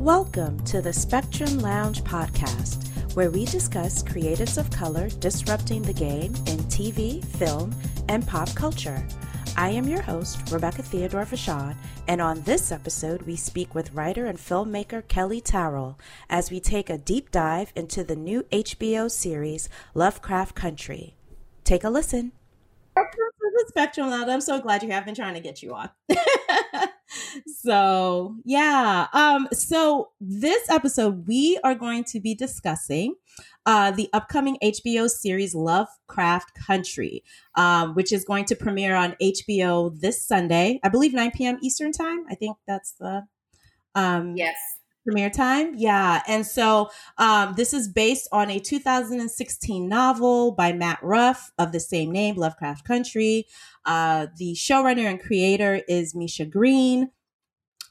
Welcome to the Spectrum Lounge podcast, where we discuss creatives of color disrupting the game in TV, film, and pop culture. I am your host, Rebecca Theodore Vachon, and on this episode, we speak with writer and filmmaker Kellee Terrell as we take a deep dive into the new HBO series Lovecraft Country. Take a listen. Welcome to the Spectrum Lounge. I'm so glad you have been trying to get you on. so yeah um so this episode we are going to be discussing uh the upcoming hbo series lovecraft country um which is going to premiere on hbo this sunday i believe 9 p.m eastern time i think that's the um yes. premiere time yeah and so um, this is based on a 2016 novel by matt ruff of the same name lovecraft country uh, the showrunner and creator is misha green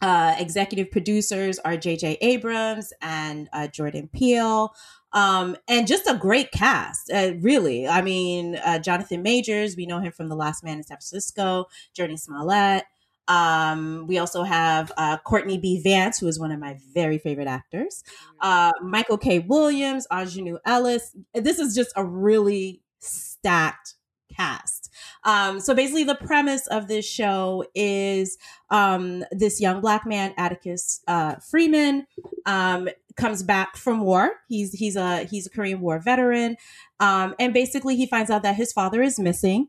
uh, executive producers are jj abrams and uh, jordan peele um, and just a great cast, uh, really. I mean, uh, Jonathan Majors, we know him from The Last Man in San Francisco, Jurnee Smollett, um, we also have uh, Courtney B. Vance, who is one of my very favorite actors. Uh, Michael K. Williams, Aunjanue Ellis. This is just a really stacked cast. Um, so basically, the premise of this show is um, this young black man, Atticus uh, Freeman, um, comes back from war. He's he's a he's a Korean War veteran, um, and basically he finds out that his father is missing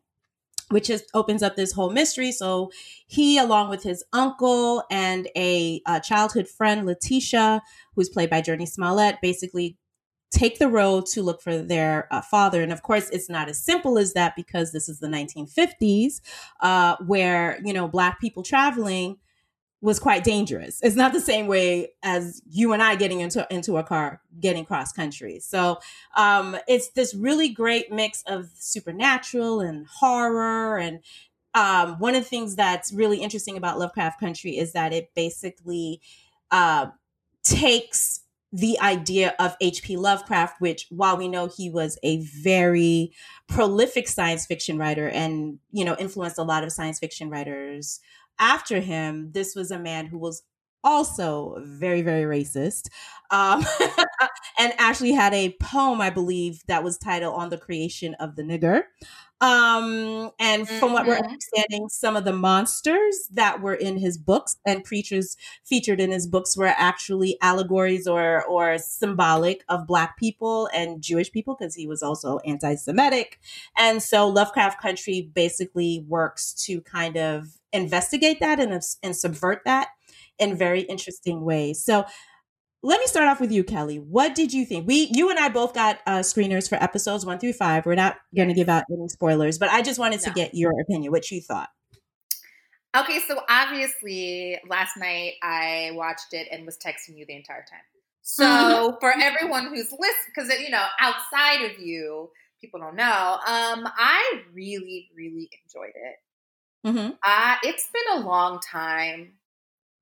which just opens up this whole mystery. So he, along with his uncle and a, a childhood friend, Letitia, who's played by Jurnee Smollett, basically take the road to look for their uh, father. And of course, it's not as simple as that because this is the 1950s, uh, where you know black people traveling was quite dangerous. It's not the same way as you and I getting into into a car getting cross country. So um, it's this really great mix of supernatural and horror. And um, one of the things that's really interesting about Lovecraft Country is that it basically uh, takes the idea of H.P. Lovecraft, which while we know he was a very prolific science fiction writer and you know influenced a lot of science fiction writers after him, this was a man who was also very, very racist. Um, and actually had a poem, I believe, that was titled On the Creation of the Nigger. Um, and from mm-hmm. what we're mm-hmm. understanding, some of the monsters that were in his books and creatures featured in his books were actually allegories or or symbolic of black people and Jewish people because he was also anti-Semitic. And so Lovecraft Country basically works to kind of investigate that and, and subvert that in very interesting ways. So let me start off with you, Kellee. What did you think? We, you and I both got uh, screeners for episodes one through five. We're not going to give out any spoilers, but I just wanted to get your opinion, what you thought. Okay, so obviously last night I watched it and was texting you the entire time. So mm-hmm. for everyone who's listening, because you know, outside of you, people don't know. Um, I really, really enjoyed it. Mm-hmm. I, it's been a long time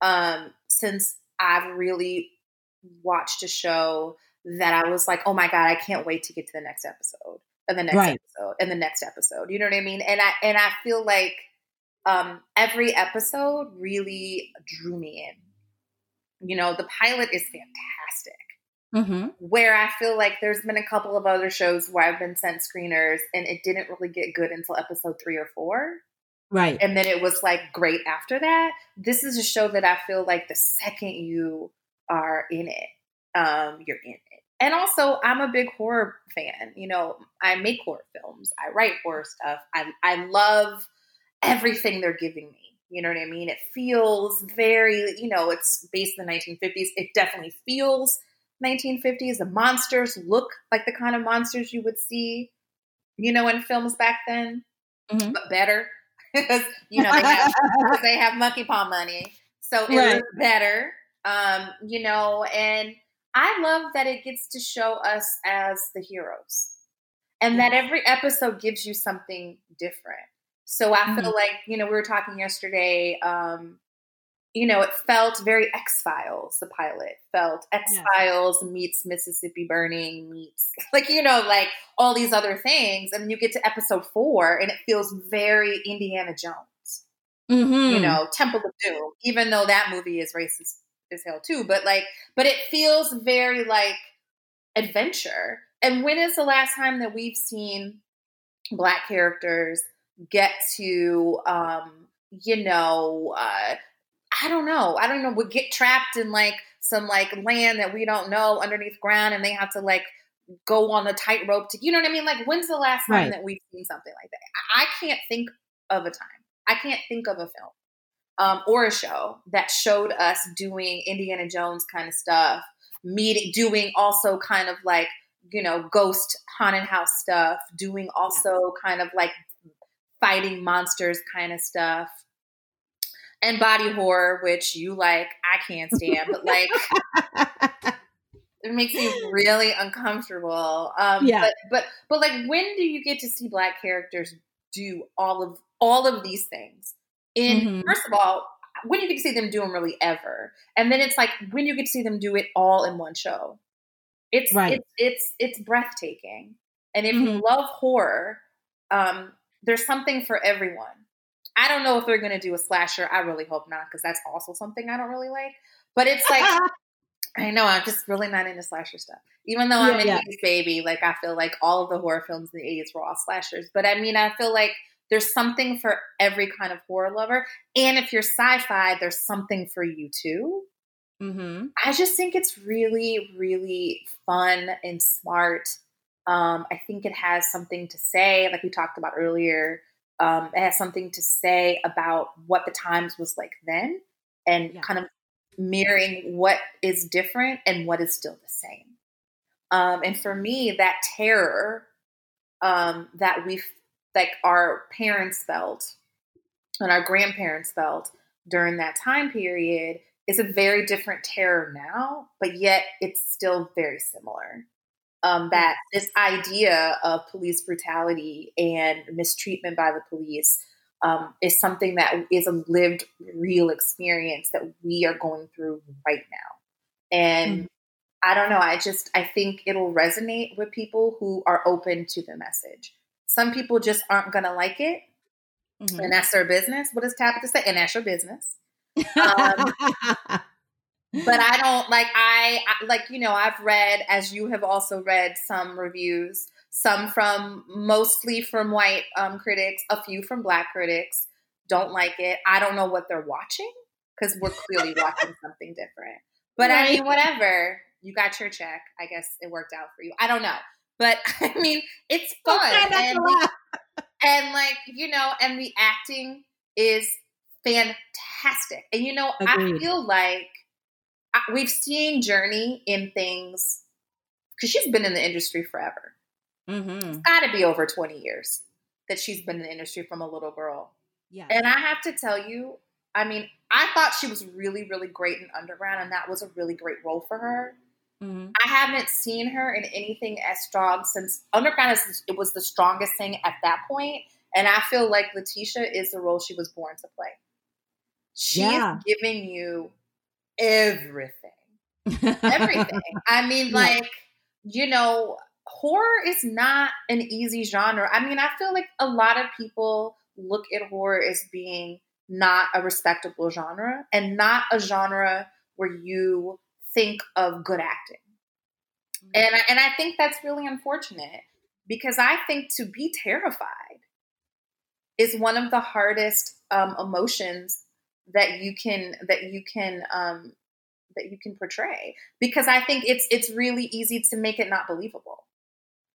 um, since I've really watched a show that I was like, oh my god, I can't wait to get to the next episode and the next right. episode and the next episode. You know what I mean? And I and I feel like um, every episode really drew me in. You know, the pilot is fantastic. Mm-hmm. Where I feel like there's been a couple of other shows where I've been sent screeners and it didn't really get good until episode three or four. Right. And then it was like great after that. This is a show that I feel like the second you are in it, um, you're in it. And also, I'm a big horror fan. You know, I make horror films, I write horror stuff. I, I love everything they're giving me. You know what I mean? It feels very, you know, it's based in the 1950s. It definitely feels 1950s. The monsters look like the kind of monsters you would see, you know, in films back then, mm-hmm. but better because you know they have, they have monkey paw money, so it right. was better. Um, you know, and I love that it gets to show us as the heroes, and that every episode gives you something different. So I mm-hmm. feel like you know we were talking yesterday. Um, you know, it felt very X Files. The pilot felt X Files yes. meets Mississippi Burning meets like you know like all these other things, and you get to episode four, and it feels very Indiana Jones. Mm-hmm. You know, Temple of Doom. Even though that movie is racist as hell too. But like, but it feels very like adventure. And when is the last time that we've seen black characters get to, um, you know, uh, I don't know, I don't know, would get trapped in like some like land that we don't know underneath ground, and they have to like go on a tightrope to, you know what I mean? Like, when's the last time Right. that we've seen something like that? I I can't think of a time. I can't think of a film um, or a show that showed us doing Indiana Jones kind of stuff, meeting, doing also kind of like you know ghost haunted house stuff, doing also kind of like fighting monsters kind of stuff, and body horror, which you like, I can't stand, but like it makes me really uncomfortable. Um, Yeah. but but but like, when do you get to see black characters do all of all of these things? In Mhm. first of all, when you get to see them do them really ever, and then it's like when you get to see them do it all in one show. It's Right. it's it's it's breathtaking. And if Mhm. you love horror, um, there's something for everyone. I don't know if they're going to do a slasher. I really hope not because that's also something I don't really like. But it's like I know I'm just really not into slasher stuff. Even though I'm Yeah, an yeah. 80s baby, like I feel like all of the horror films in the 80s were all slashers. But I mean, I feel like there's something for every kind of horror lover. And if you're sci-fi, there's something for you too. mm-hmm. I just think it's really, really fun and smart. Um, I think it has something to say, like we talked about earlier. Um, it has something to say about what the times was like then, and Yeah. kind of mirroring what is different and what is still the same. Um, and for me, that terror um, that we, like our parents felt and our grandparents felt during that time period is a very different terror now, but yet it's still very similar. Um, that this idea of police brutality and mistreatment by the police um, is something that is a lived, real experience that we are going through right now. And I don't know, I just, I think it'll resonate with people who are open to the message. Some people just aren't going to like it, Mhm. and that's their business. What does Tabitha say? And that's your business um, but I don't like I, I like you know I've read as you have also read some reviews, some from mostly from white um, critics, a few from black critics don't like it. I don't know what they're watching because we're clearly watching something different. But I mean, whatever. You got your check. I guess it worked out for you. I don't know, but I mean, it's fun Don't try not to and and like you know and the acting is fantastic and you know i feel like we've seen Jurnee in things because she's been in the industry forever Mhm. it's got to be over 20 years that she's been in the industry from a little girl Yeah. and i have to tell you i mean i thought she was really really great in underground and that was a really great role for her Mhm. I haven't seen her in anything as strong since Underground. Is, it was the strongest thing at that point, and I feel like Letitia is the role she was born to play. She Yeah. is giving you everything, everything. I mean, like you know, horror is not an easy genre. I mean, I feel like a lot of people look at horror as being not a respectable genre and not a genre where you think of good acting. And I, and I think that's really unfortunate because I think to be terrified is one of the hardest um, emotions that you can that you can um, that you can portray because I think it's it's really easy to make it not believable.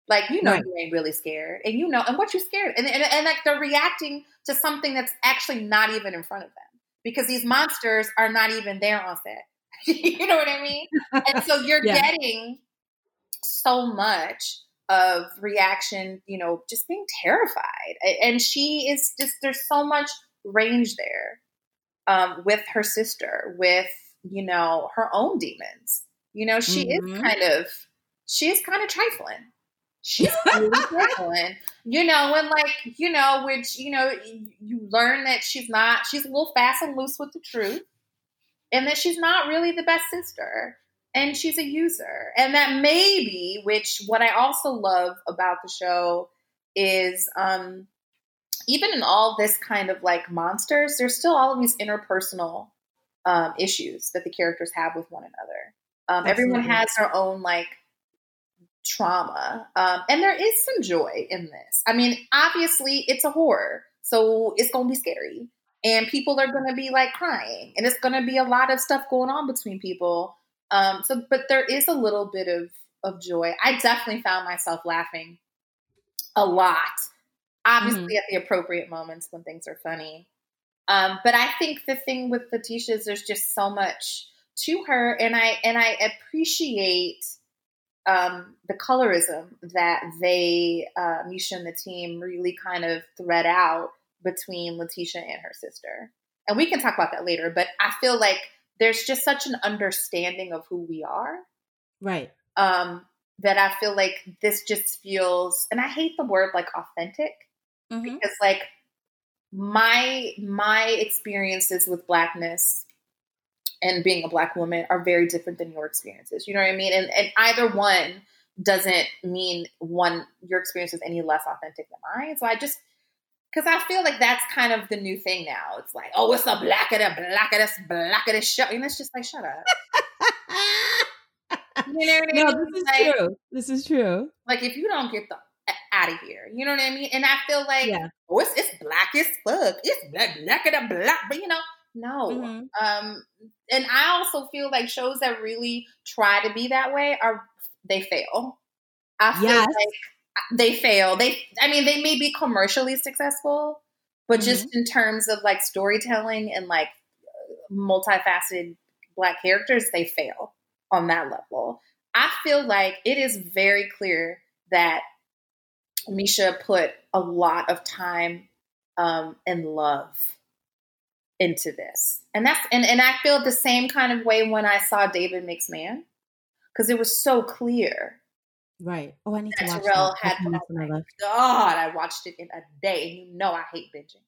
Like you know Right. you ain't really scared, and you know, and what you scared, and, and and like they're reacting to something that's actually not even in front of them because these monsters are not even there on set. you know what I mean? And so you're Yeah. getting so much of reaction, you know, just being terrified. And she is just there's so much range there um, with her sister, with you know her own demons. You know, she Mhm. is kind of she is kind of trifling. She's really trifling. You know, and like you know, which you know, you, you learn that she's not. She's a little fast and loose with the truth, and that she's not really the best sister and she's a user. And that maybe, which what I also love about the show is um even in all this kind of like monsters, there's still all of these interpersonal um, issues that the characters have with one another. Um, everyone has their own like trauma, um, and there is some joy in this. I mean, obviously, it's a horror, so it's gonna be scary, and people are gonna be like crying, and it's gonna be a lot of stuff going on between people. Um, so, but there is a little bit of of joy. I definitely found myself laughing a lot, obviously mm-hmm. at the appropriate moments when things are funny. Um, but I think the thing with Letitia is there's just so much to her, and I and I appreciate um, the colorism that they, uh, Misha and the team, really kind of thread out between Letitia and her sister. And we can talk about that later. But I feel like there's just such an understanding of who we are, right? Um, that I feel like this just feels, and I hate the word like authentic mm-hmm. because like my my experiences with blackness and being a black woman are very different than your experiences. You know what I mean? And and either one doesn't mean one your experience is any less authentic than mine. So I just because I feel like that's kind of the new thing now. It's like, oh, it's a black of the black of this black of this show. And it's just like, shut up. you know what I mean? No, this is like, true. This is true. Like if you don't get the out of here. You know what I mean? And I feel like, yeah. oh, it's, it's black as fuck. It's black, black of the black. But, you know, no. Mm-hmm. Um, and I also feel like shows that really try to be that way are, they fail. I feel yes. like they fail. They, I mean, they may be commercially successful, but mm-hmm. just in terms of like storytelling and like multifaceted black characters, they fail on that level. I feel like it is very clear that Misha put a lot of time um, and love into this. And that's and, and I feel the same kind of way when I saw David Makes Man. Because it was so clear. Right. Oh, I need to watch Terrell that. Had, oh my God, I watched it in a day. And you know I hate binging.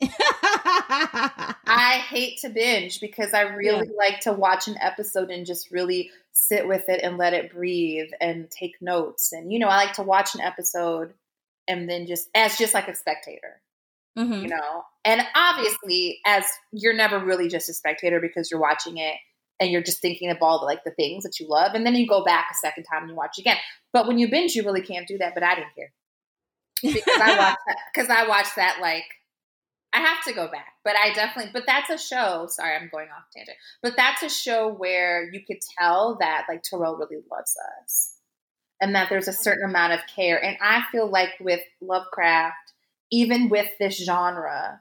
I hate to binge because I really yeah. like to watch an episode and just really sit with it and let it breathe and take notes. And you know, I like to watch an episode and then just as just like a spectator. Mm-hmm. You know, and obviously, as you're never really just a spectator because you're watching it and you're just thinking of all the like the things that you love, and then you go back a second time and you watch again. But when you binge, you really can't do that. But I didn't care because I watched that because I watched that like I have to go back, but I definitely, but that's a show. Sorry, I'm going off tangent, but that's a show where you could tell that like Tarell really loves us and that there's a certain amount of care. And I feel like with Lovecraft, even with this genre,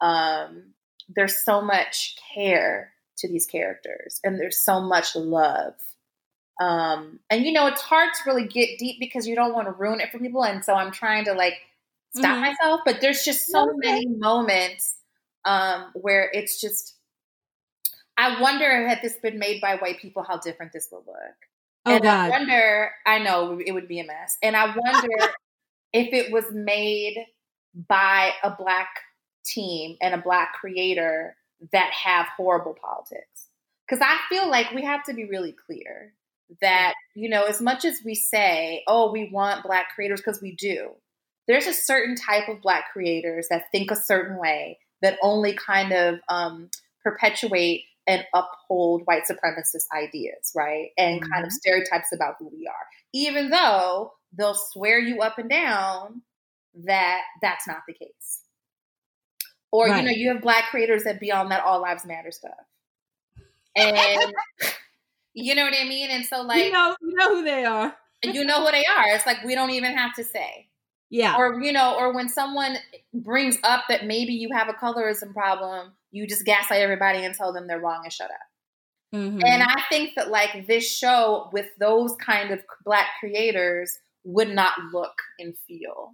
um, there's so much care to these characters and there's so much love. Um, and you know, it's hard to really get deep because you don't want to ruin it for people. And so I'm trying to like stop mm-hmm. myself, but there's just so okay. many moments um, where it's just, I wonder had this been made by white people, how different this would look. Oh, and God. I wonder, I know it would be a mess. And I wonder if it was made by a black team and a black creator that have horrible politics. Because I feel like we have to be really clear that, you know, as much as we say, oh, we want black creators, because we do, there's a certain type of black creators that think a certain way that only kind of um, perpetuate and uphold white supremacist ideas, right? And mm-hmm. kind of mm-hmm. stereotypes about who we are, even though they'll swear you up and down that that's not the case. Or, right. you know, you have black creators that be on that all lives matter stuff. And you know what I mean? And so like You know, you know who they are. you know who they are. It's like we don't even have to say. Yeah. Or, you know, or when someone brings up that maybe you have a colorism problem, you just gaslight everybody and tell them they're wrong and shut up. Mm-hmm. And I think that like this show with those kind of black creators would not look and feel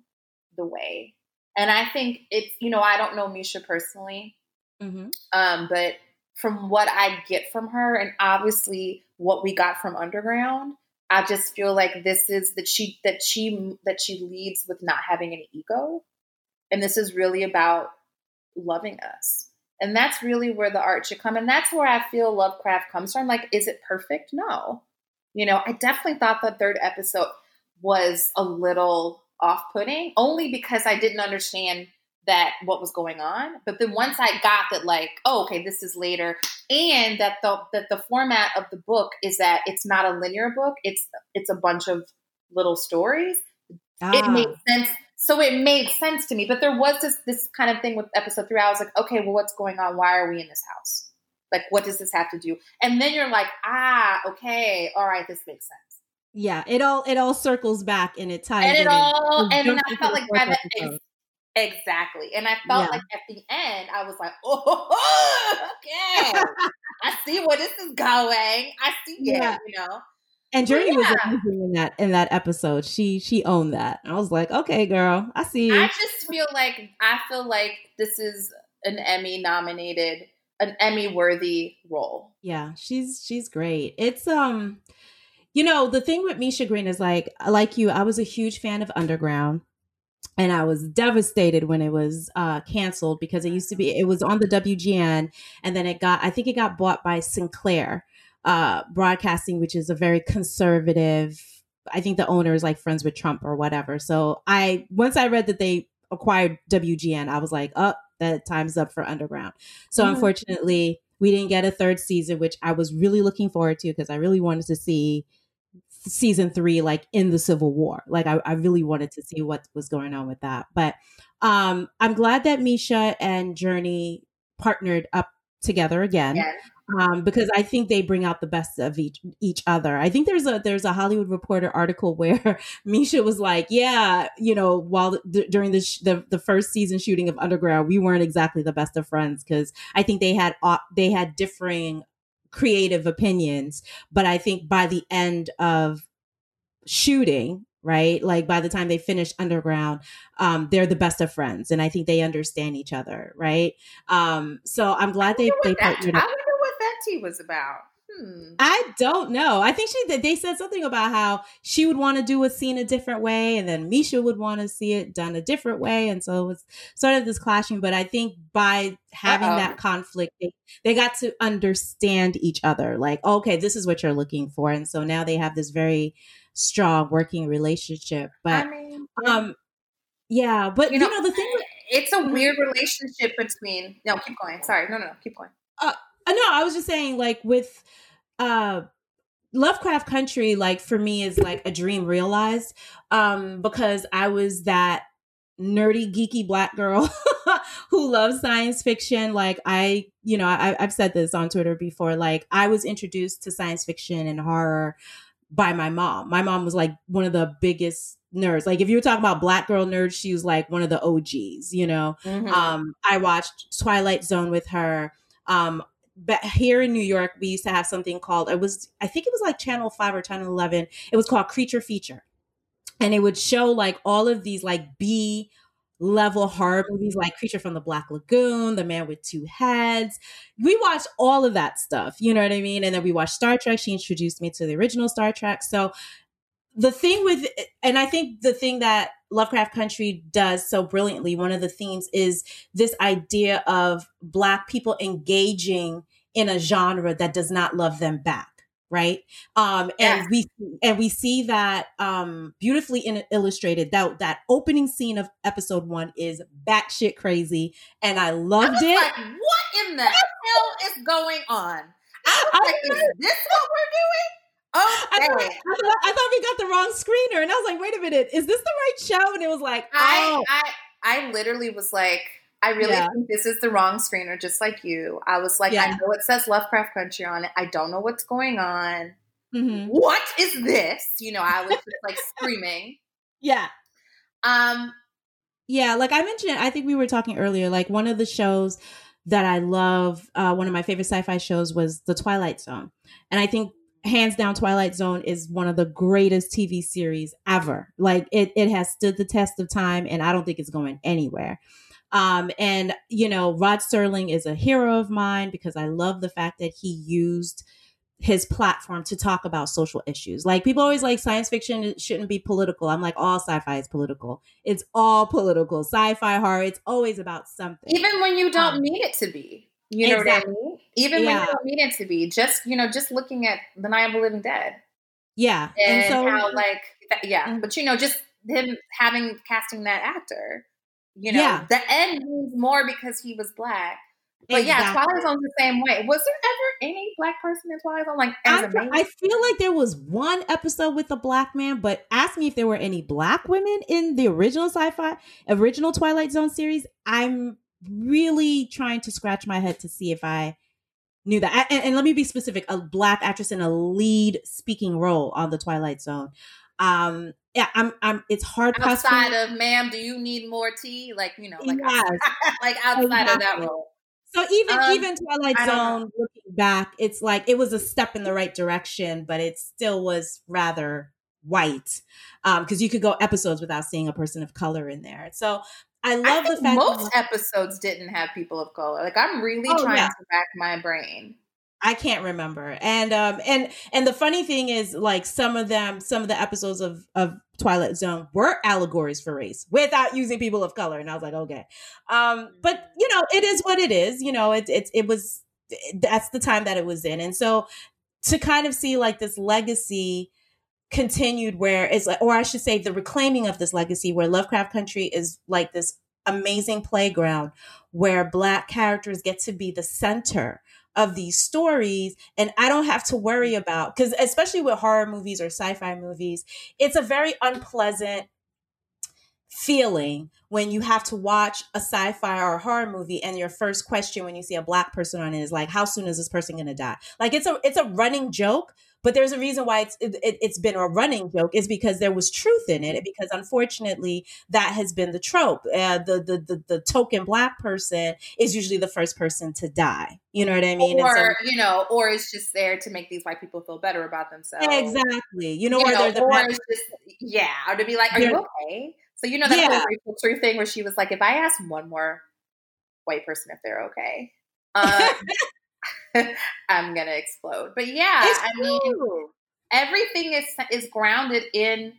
the way. And I think it's, you know, I don't know Misha personally, mm-hmm. um, but from what I get from her, and obviously what we got from Underground, I just feel like this is that she that she that she leads with not having any ego, and this is really about loving us. And that's really where the art should come. And that's where I feel Lovecraft comes from. Like, is it perfect? No. You know, I definitely thought the third episode was a little off putting, only because I didn't understand that what was going on. But then once I got that, like, oh, okay, this is later, and that the that the format of the book is that it's not a linear book; it's it's a bunch of little stories. Ah. It made sense. So it made sense to me. But there was this this kind of thing with episode three. I was like, okay, well, what's going on? Why are we in this house? Like, what does this have to do? And then you're like, ah, okay, all right, this makes sense. Yeah, it all it all circles back and it ties. And it all and, and I felt like by the, Exactly. And I felt yeah. like at the end, I was like, oh, okay. I see where this is going. I see yeah. it, you know. And Jurnee yeah. was amazing in that in that episode. She she owned that. I was like, okay, girl, I see you. I just feel like I feel like this is an Emmy nominated, an Emmy worthy role. Yeah, she's she's great. It's um, you know, the thing with Misha Green is like, like you, I was a huge fan of Underground and I was devastated when it was uh, canceled because it used to be it was on the WGN and then it got I think it got bought by Sinclair uh, Broadcasting, which is a very conservative. I think the owner is like friends with Trump or whatever. So I once I read that they acquired WGN, I was like, oh, that time's up for Underground. So mm-hmm. unfortunately, we didn't get a third season, which I was really looking forward to because I really wanted to see season three like in the civil war. Like I, I, really wanted to see what was going on with that. But um i'm glad that misha and Jurnee partnered up together again um because i think they bring out the best of each each other. I think there's a there's a hollywood reporter article where misha was like yeah you know while d- during the, sh- the the first season shooting of underground we weren't exactly the best of friends because i think they had uh, they had differing creative opinions. But I think by the end of shooting, right? Like by the time they finish underground, um, they're the best of friends, and I think they understand each other, right? Um, so I'm glad they they partnered. I wonder what that tea was about. Hmm. I don't know. I think she they said something about how she would want to do a scene a different way, and then Misha would want to see it done a different way, and so it was sort of this clashing. But I think by having Uh-oh. that conflict, they, they got to understand each other. Like, okay, this is what you're looking for, and so now they have this very strong working relationship. But I mean, um, yeah, but you know, you know the thing. With, it's a mm-hmm. weird relationship between. No, keep going. Sorry, no, no, no keep going. Uh, uh no, I was just saying, like with uh Lovecraft Country, like for me, is like a dream realized. Um, because I was that nerdy, geeky black girl who loves science fiction. Like I, you know, I, I've said this on Twitter before. Like I was introduced to science fiction and horror by my mom. My mom was like one of the biggest nerds. Like if you were talking about black girl nerds, she was like one of the OGs, you know. Mm-hmm. Um, I watched Twilight Zone with her. Um, but here in New York, we used to have something called it was I think it was like Channel Five or Channel Eleven. It was called Creature Feature, and it would show like all of these like B level horror movies like Creature from the Black Lagoon, The Man with Two Heads. We watched all of that stuff, you know what I mean? And then we watched Star Trek. She introduced me to the original Star Trek. So the thing with, and I think the thing that Lovecraft Country does so brilliantly, one of the themes is this idea of Black people engaging in a genre that does not love them back right? Um and yeah. we and we see that um beautifully in, illustrated that that opening scene of episode one is batshit crazy and i loved I it. like, what in the hell is going on? I was like is this what we're doing Oh, I, thought, I, thought, I thought we got the wrong screener, and I was like, "Wait a minute, is this the right show?" And it was like, oh. I, I, I literally was like, I really yeah. think this is the wrong screener, just like you. I was like, yeah. I know it says Lovecraft Country on it. I don't know what's going on. Mm-hmm. What is this? You know, I was just like screaming. Yeah. Um. Yeah, like I mentioned, I think we were talking earlier. Like one of the shows that I love, uh, one of my favorite sci-fi shows was The Twilight Zone, and I think hands down twilight zone is one of the greatest tv series ever like it, it has stood the test of time and i don't think it's going anywhere um, and, you know, Rod Serling is a hero of mine because I love the fact that he used his platform to talk about social issues. Like people always like science fiction shouldn't be political. I'm like all sci-fi is political. It's all political. Sci-fi horror, it's always about something. Even when you don't um, need it to be. You know exactly. what I mean? Even yeah. when you don't need it to be. Just, you know, just looking at the Night of the Living Dead. Yeah. And, and so how like yeah, mm-hmm. but you know, just him having casting that actor You know, yeah. the end means more because he was black. But exactly. yeah, Twilight Zone's the same way. Was there ever any black person in Twilight Zone? Like, I, I, feel like there was one episode with a black man, but ask me if there were any black women in the original sci-fi, original Twilight Zone series. I'm really trying to scratch my head to see if I knew that. And, and let me be specific: a black actress in a lead speaking role on the Twilight Zone. Um, yeah, I'm. I'm. It's hard. To outside of, ma'am, do you need more tea? Like you know, like yes. like outside exactly. of that role. So even um, even Twilight Zone, looking back, it's like it was a step in the right direction, but it still was rather white because um, you could go episodes without seeing a person of color in there. So I love I the fact most that, episodes didn't have people of color. Like I'm really oh, trying yeah. to rack my brain. I can't remember. And um and and the funny thing is like some of them some of the episodes of of Twilight Zone were allegories for race without using people of color and I was like okay. Um but you know it is what it is. You know it it it was that's the time that it was in. And so to kind of see like this legacy continued where it's like or I should say the reclaiming of this legacy where Lovecraft Country is like this amazing playground where black characters get to be the center of these stories and i don't have to worry about because especially with horror movies or sci-fi movies it's a very unpleasant feeling when you have to watch a sci-fi or a horror movie and your first question when you see a black person on it is like how soon is this person going to die? Like it's a it's a running joke but there's a reason why it's it, has been a running joke is because there was truth in it because unfortunately that has been the trope. Uh, the, the, the the token black person is usually the first person to die. You know what i mean? Or so, you know or it's just there to make these white people feel better about themselves. Exactly. You know, you know the or just, yeah or to be like are you okay? So you know that yeah. whole truth thing where she was like if i ask one more white person if they're okay uh, I'm gonna explode. But yeah, it's I true. mean, everything is is grounded in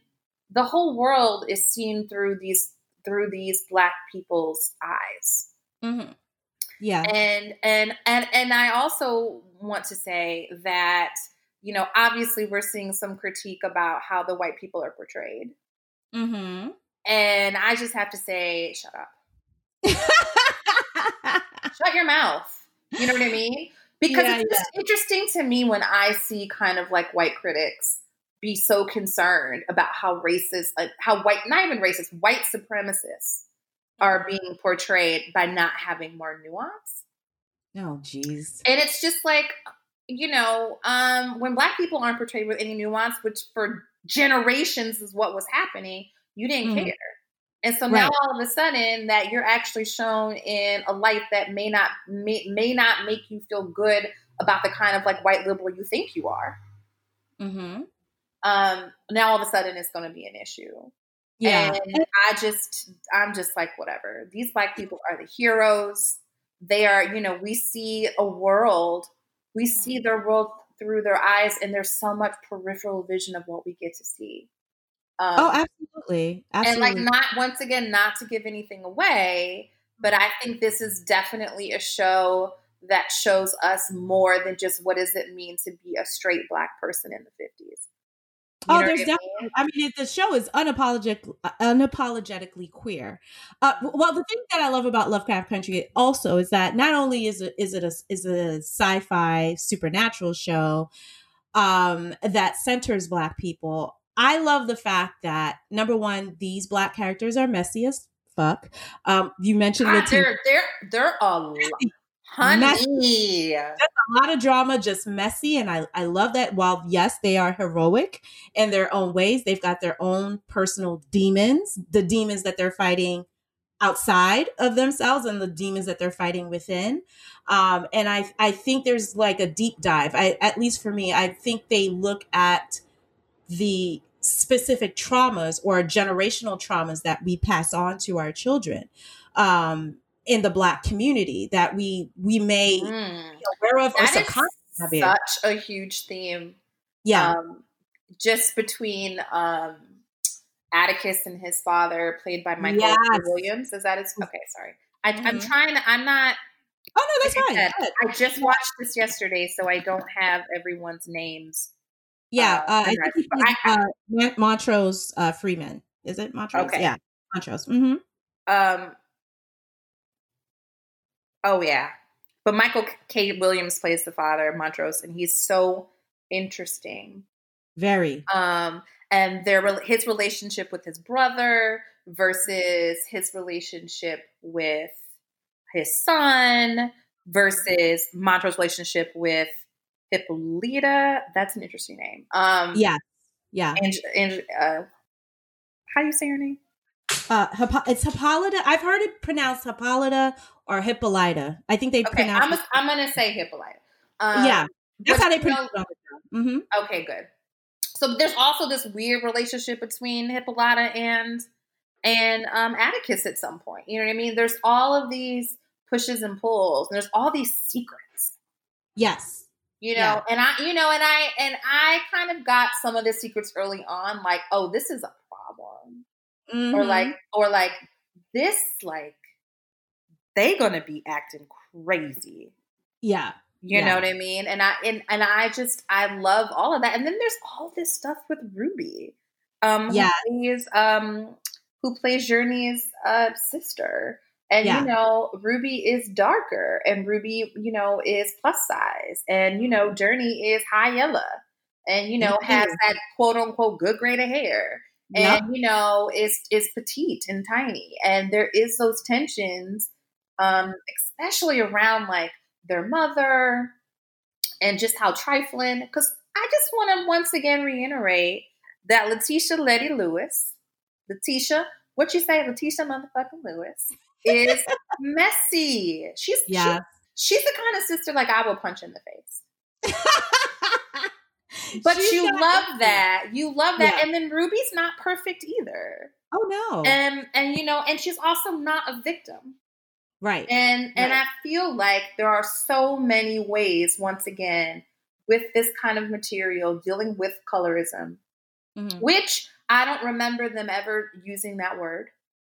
the whole world is seen through these through these black people's eyes. Mm-hmm. Yeah, and and and and I also want to say that you know obviously we're seeing some critique about how the white people are portrayed. Mm-hmm. And I just have to say, shut up. shut your mouth. You know what I mean? Because yeah, it's yeah. interesting to me when I see kind of like white critics be so concerned about how racist, uh, how white, not even racist, white supremacists are mm-hmm. being portrayed by not having more nuance. Oh, geez. And it's just like, you know, um, when black people aren't portrayed with any nuance, which for generations is what was happening, you didn't mm-hmm. care. And so now all of a sudden that you're actually shown in a light that may not may, may not make you feel good about the kind of like white liberal you think you are. Mm-hmm. Um, now all of a sudden it's going to be an issue. Yeah. And I just, I'm just like, whatever. These black people are the heroes. They are, you know, we see a world, we see mm. their world through their eyes, and there's so much peripheral vision of what we get to see. Um, oh, absolutely. absolutely. And like, not once again, not to give anything away, but I think this is definitely a show that shows us more than just what does it mean to be a straight black person in the 50s. You oh, there's definitely. I mean, I mean the show is unapologetic, unapologetically queer. Uh, well, the thing that I love about Lovecraft Country also is that not only is it is it a is a sci-fi supernatural show um, that centers Black people, I love the fact that number one, these black characters are messy as fuck. Um, you mentioned God, they're they're they're a lot. Honey. Messy. Just a lot of drama, just messy. And I, I love that while, yes, they are heroic in their own ways, they've got their own personal demons, the demons that they're fighting outside of themselves and the demons that they're fighting within. Um, and I, I think there's like a deep dive. I, at least for me, I think they look at the specific traumas or generational traumas that we pass on to our children um, in the black community that we we may mm. be aware of that or is such a huge theme yeah. um, just between um, atticus and his father played by michael yes. williams. Is that his okay sorry. I, am mm-hmm. trying to i'm not oh no that's fine. I, I just watched this yesterday so i don't have everyone's names yeah, uh, uh, I think uh, Montrose uh, Freeman. Is it Montrose? Okay. Yeah, Montrose. Mm-hmm. Um, Oh yeah, but Michael K. Williams plays the father, Montrose, and he's so interesting. Very. Um, and their his relationship with his brother versus his relationship with his son versus Montrose's relationship with Hippolyta. That's an interesting name. Um, yeah, yeah. And, and uh, how do you say her name? Uh, it's Hippolyta. I've heard it pronounced Hippolyta or Hippolyta. I think they okay, pronounce. I'm, a, I'm gonna say Hippolyta. Um, yeah, that's how they pronounce it. Mm-hmm. Okay, good. So there's also this weird relationship between Hippolyta and and um, Atticus at some point. You know what I mean? There's all of these pushes and pulls, and there's all these secrets. Yes. You know, yeah. and I, you know, and I, and I kind of got some of the secrets early on, like, oh, this is a problem, mm-hmm. or like, or like, this, like, they gonna be acting crazy. Yeah. You yeah. know what I mean? And I and, and I just I love all of that. And then there's all this stuff with Ruby. Um yeah. who plays um who plays Jurnee's uh sister. And yeah. you know, Ruby is darker and Ruby, you know, is plus size. And you know, Jurnee is high yellow. And you know, mm-hmm. has that quote unquote good grade of hair. Yep. And you know, is is petite and tiny. And there is those tensions, um, especially around like their mother and just how trifling. Because I just want to once again reiterate that Letitia Letty Lewis, Letitia, what you say, Letitia motherfucking Lewis, is messy. She's yeah. She, she's the kind of sister like I will punch in the face. but she's you love that. You love that. Yeah. And then Ruby's not perfect either. Oh no. And and you know, and she's also not a victim. Right. And right. and I feel like there are so many ways once again with this kind of material dealing with colorism, mm-hmm. which I don't remember them ever using that word.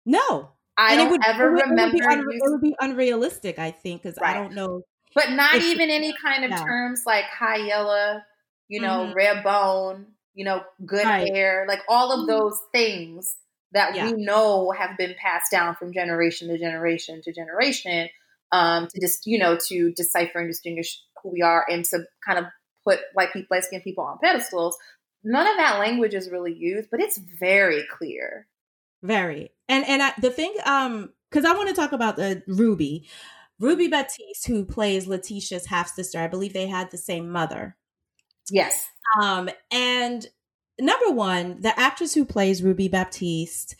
No. I and don't would, ever it would, remember. It would, be, it would be unrealistic, I think, because right. I don't know. But not even any kind of terms like high yellow, you know, mm-hmm. rare bone, you know, good right. hair, like all of mm-hmm. those things that yeah. we know have been passed down from generation to generation to generation um, to just you know to decipher and distinguish who we are and to kind of put white people, light skinned people on pedestals. None of that language is really used, but it's very clear. Very, and and I, the thing, um, because I want to talk about the Ruby, Ruby Baptiste, who plays Letitia's half sister. I believe they had the same mother. Yes. Um, and number one, the actress who plays Ruby Baptiste,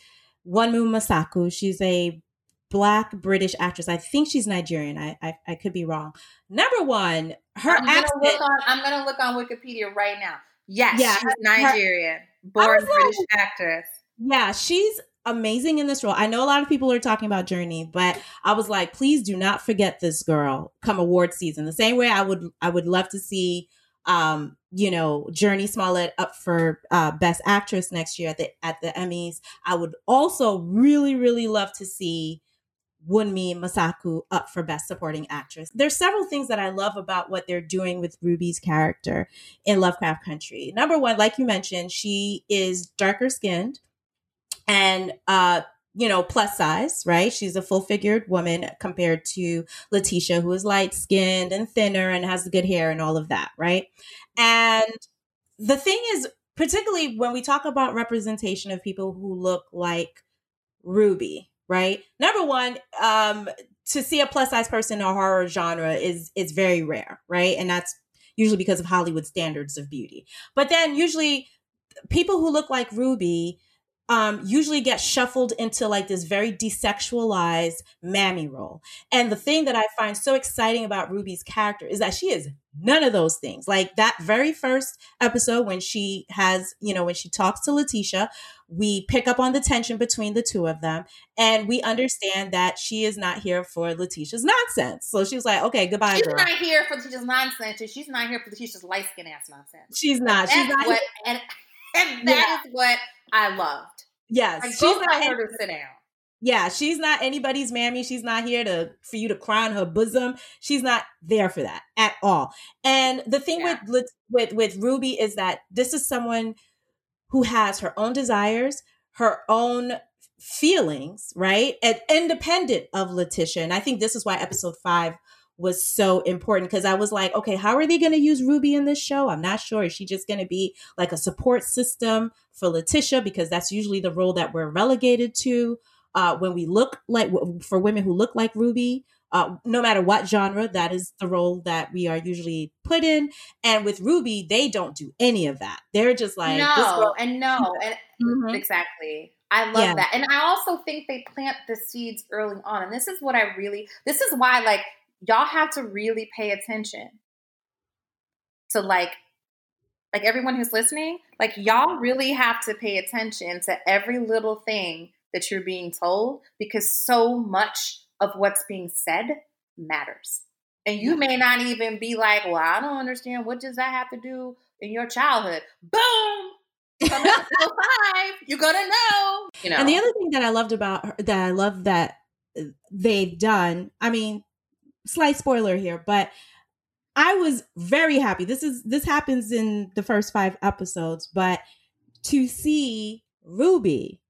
Wunmi Mosaku, she's a black British actress. I think she's Nigerian. I I, I could be wrong. Number one, her I'm accent. Gonna look on, I'm gonna look on Wikipedia right now. Yes, yeah, she's Nigerian, born British like, actress. Yeah, she's amazing in this role. I know a lot of people are talking about Jurnee, but I was like, please do not forget this girl come award season. The same way I would I would love to see um, you know, Jurnee Smollett up for uh, Best Actress next year at the at the Emmys. I would also really, really love to see Wunmi Mosaku up for Best Supporting Actress. There's several things that I love about what they're doing with Ruby's character in Lovecraft Country. Number one, like you mentioned, she is darker skinned and uh, you know, plus size, right? She's a full figured woman compared to Letitia, who is light skinned and thinner and has good hair and all of that, right? And the thing is, particularly when we talk about representation of people who look like Ruby, right? Number one, um, to see a plus size person in a horror genre is is very rare, right? And that's usually because of Hollywood standards of beauty. But then usually people who look like Ruby um, usually get shuffled into like this very desexualized mammy role. And the thing that I find so exciting about Ruby's character is that she is none of those things. Like that very first episode when she has, you know, when she talks to Letitia, we pick up on the tension between the two of them and we understand that she is not here for Letitia's nonsense. So she was like, okay, goodbye, she's girl. not here for Letitia's nonsense. She's not here for Letitia's light skin ass nonsense. She's not. That's she's not. What, and, and that yeah. is what I loved. Yes, like, she's not here to sit down. Yeah, she's not anybody's mammy. She's not here to for you to cry on her bosom. She's not there for that at all. And the thing yeah. with with with Ruby is that this is someone who has her own desires, her own feelings, right? And independent of Letitia. And I think this is why episode five was so important because I was like, okay, how are they going to use Ruby in this show? I'm not sure. Is she just going to be like a support system for Letitia? Because that's usually the role that we're relegated to uh, when we look like for women who look like Ruby. Uh, no matter what genre, that is the role that we are usually put in. And with Ruby, they don't do any of that. They're just like no, and no, and mm-hmm. exactly. I love yeah. that. And I also think they plant the seeds early on. And this is what I really, this is why, like, y'all have to really pay attention to, like, like everyone who's listening, like, y'all really have to pay attention to every little thing that you're being told because so much of what's being said matters. And you may not even be like, well, I don't understand. What does that have to do in your childhood? Boom! Five, you're gonna know. You know. And the other thing that I loved about her, that I love that uh, they've done. I mean, slight spoiler here, but I was very happy. This is this happens in the first five episodes, but to see Ruby,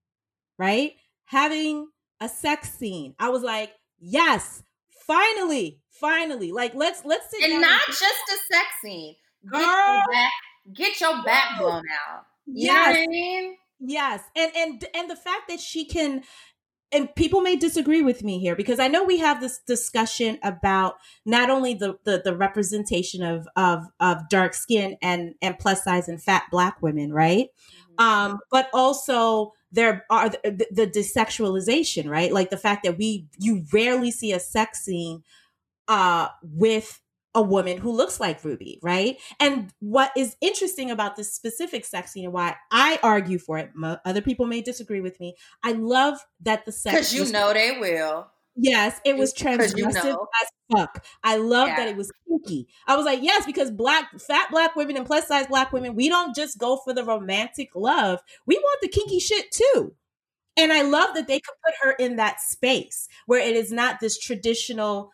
right, having a sex scene, I was like, yes, finally, finally. Like let's let's sit and not just a sex scene. Get your back, get your back blown out. You yes. know what I mean? Yes. And and and the fact that she can and people may disagree with me here because I know we have this discussion about not only the the, the representation of, of of dark skin and and plus size and fat black women, right? Mm-hmm. Um, but also there are the, the, desexualization, right? Like the fact that we you rarely see a sex scene uh with a woman who looks like Ruby, right? And what is interesting about this specific sex scene and why I argue for it, other people may disagree with me. I love that the sex because you was, know they will. Yes, it was transgressive you know. as fuck. I love yeah. that it was kinky. I was like, yes, because black, fat black women and plus size black women, we don't just go for the romantic love. We want the kinky shit too. And I love that they could put her in that space where it is not this traditional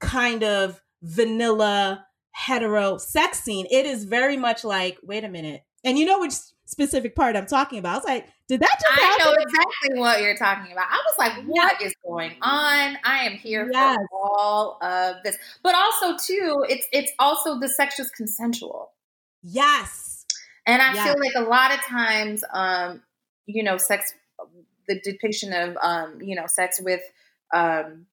kind of vanilla hetero sex scene. It is very much like, wait a minute. And you know which specific part I'm talking about. I was like, did that just I happen? know exactly what you're talking about. I was like, what yes. is going on? I am here yes. for all of this. But also too, it's it's also the sex is consensual. Yes. And I yes. feel like a lot of times um, you know, sex the depiction of um, you know, sex with um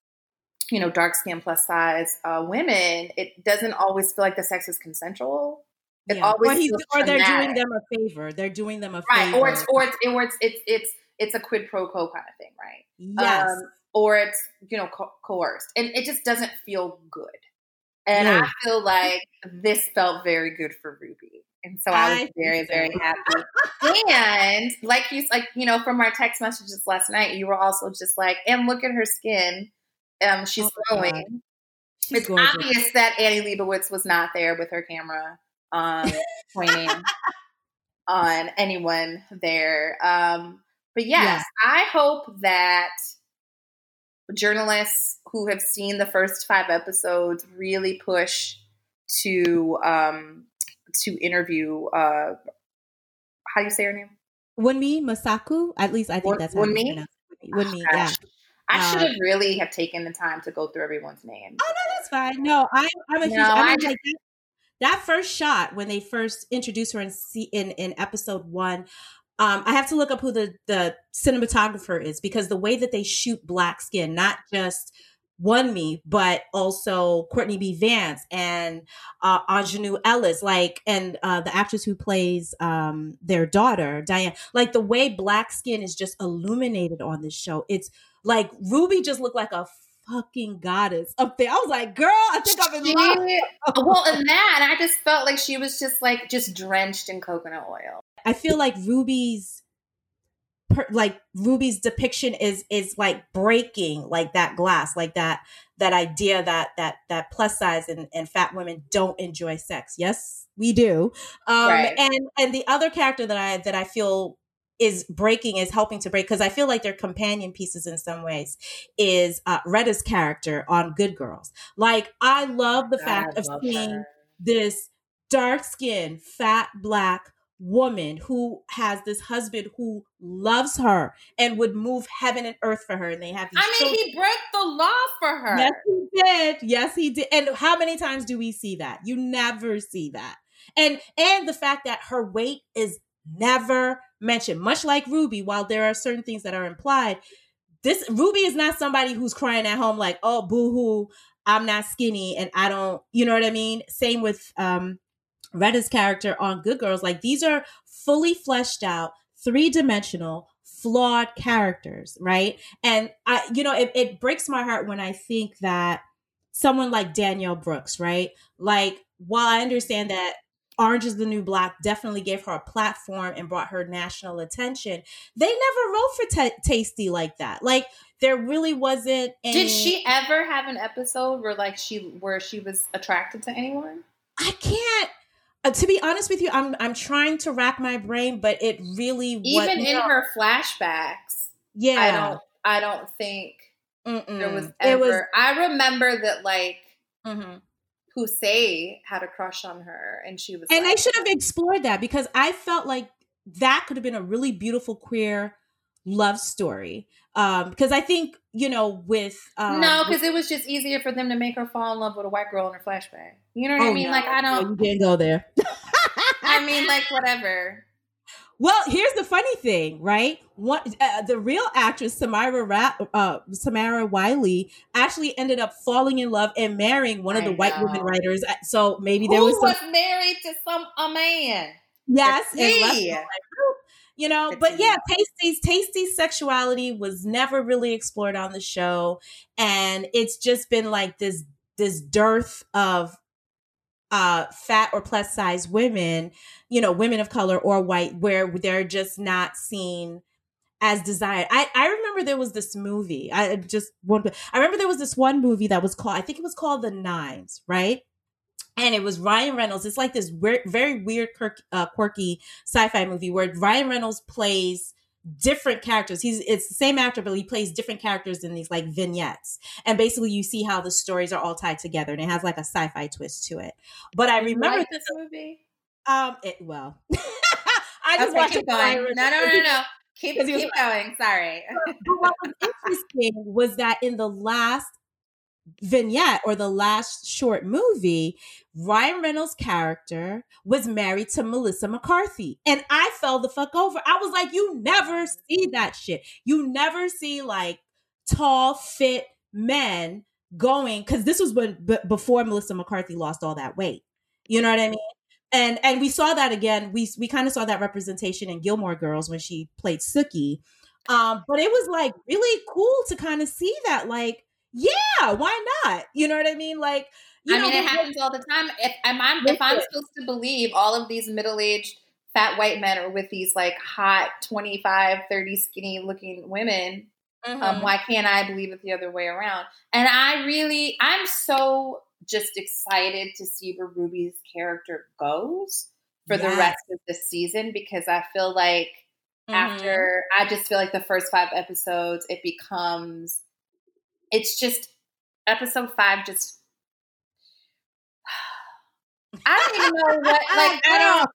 you know, dark skin plus size uh, women, it doesn't always feel like the sex is consensual. It yeah. always or, or they're doing them a favor. They're doing them a right. favor. Or it's or it's or it's it's it's it's a quid pro quo kind of thing, right? Yes. Um, or it's you know co- coerced, and it just doesn't feel good. And. I feel like this felt very good for Ruby. And so I was I very, so. very happy. and like you like, you know, from our text messages last night, you were also just like, and look at her skin um, she's oh, growing. She's it's gorgeous. obvious that Annie Leibovitz was not there with her camera um, pointing on anyone there. Um, but yes, yeah. I hope that journalists who have seen the first five episodes really push to um, to interview. Uh, how do you say her name? Wunmi Mosaku. At least I think that's how Wunmi. Wunmi, oh, yeah. I should have um, really have taken the time to go through everyone's name. Oh no, that's fine. No, I, I'm a no, huge. I, mean, just, like that, first shot when they first introduced her in in, in episode one. Um, I have to look up who the the cinematographer is because the way that they shoot black skin, not just Wunmi, but also Courtney B. Vance and uh, Aunjanue Ellis, like, and uh, the actress who plays um, their daughter, Diane. Like the way black skin is just illuminated on this show. It's like Ruby just looked like a fucking goddess up there. I was like, girl, I think I'm in she, love. well, and that, I just felt like she was just like just drenched in coconut oil. I feel like Ruby's like Ruby's depiction is is like breaking like that glass, like that that idea that that that plus size and, and fat women don't enjoy sex. Yes, we do. Um right. and and the other character that I that I feel is breaking is helping to break because I feel like they're companion pieces in some ways is uh, Retta's character on Good Girls. Like I love the fact of seeing her. this dark skinned, fat black woman who has this husband who loves her and would move heaven and earth for her and they have I mean children. he broke the law for her. Yes, he did. Yes, he did. And how many times do we see that? You never see that. And and the fact that her weight is never mentioned, much like Ruby, while there are certain things that are implied, this Ruby is not somebody who's crying at home like, "Oh, boo-hoo, I'm not skinny and I don't, you know what I mean?" Same with um Retta's character on Good Girls. Like these are fully fleshed out, three-dimensional, flawed characters, right? And I, you know, it, it breaks my heart when I think that someone like Danielle Brooks, right? Like, while I understand that Orange is the New Black definitely gave her a platform and brought her national attention, they never wrote for t- Taystee like that. Like, there really wasn't. Any- Did she ever have an episode where like she where she was attracted to anyone? I can't. Uh, to be honest with you, I'm I'm trying to rack my brain, but it really Even in her flashbacks, yeah. I don't I don't think Mm-mm. there was ever. was. I remember that like mhm. Hussein had a crush on her, and she was And like, they should have explored that because I felt like that could have been a really beautiful queer love story. Um, because I think you know with um, no, because it was just easier for them to make her fall in love with a white girl in her flashback. You know what I Oh, mean? no. Like I don't. you didn't go there. I mean, like whatever. Well, here's the funny thing, right? What uh, the real actress Samira Ra- uh, Samira Wiley actually ended up falling in love and marrying one of I the white women writers. Uh, So maybe there Who was was, married to some a man? yes, and you know. The But yeah, Taystee's Taystee's sexuality was never really explored on the show, and it's just been like this this dearth of uh fat or plus size women you know women of color or white where they're just not seen as desired. I i remember there was this movie. I just one i remember there was this one movie that was called i think it was called the nines right? And it was Ryan Reynolds. It's like this weird, very weird, quirky, uh, quirky sci-fi movie where Ryan Reynolds plays different characters. He's it's the same actor, but he plays different characters in these like vignettes. And basically, you see how the stories are all tied together, and it has like a sci-fi twist to it. But I remember like this movie? um, it well. I just Okay, watched it going. No, no, no, no. Keep keep going. Sorry. but what was interesting was that in the last vignette or the last short movie, Ryan Reynolds' character was married to Melissa McCarthy. And I fell the fuck over. I was like, you never see that shit. You never see like tall, fit men going, because this was when b- before Melissa McCarthy lost all that weight. You know what I mean? And and we saw that again. We we kind of saw that representation in Gilmore Girls when she played Sookie. Um, but it was like really cool to kind of see that, like, yeah, why not? You know what I mean? Like, you I know, mean, it happens all the time. If I'm, if I'm supposed to believe all of these middle-aged fat white men are with these like hot 25, 30 skinny looking women, um, Mhm. why can't I believe it the other way around? And I really, I'm so just excited to see where Ruby's character goes for the rest of the season because I feel like Mhm. after I just feel like the first five episodes, it becomes it's just episode five just I don't even know what like I don't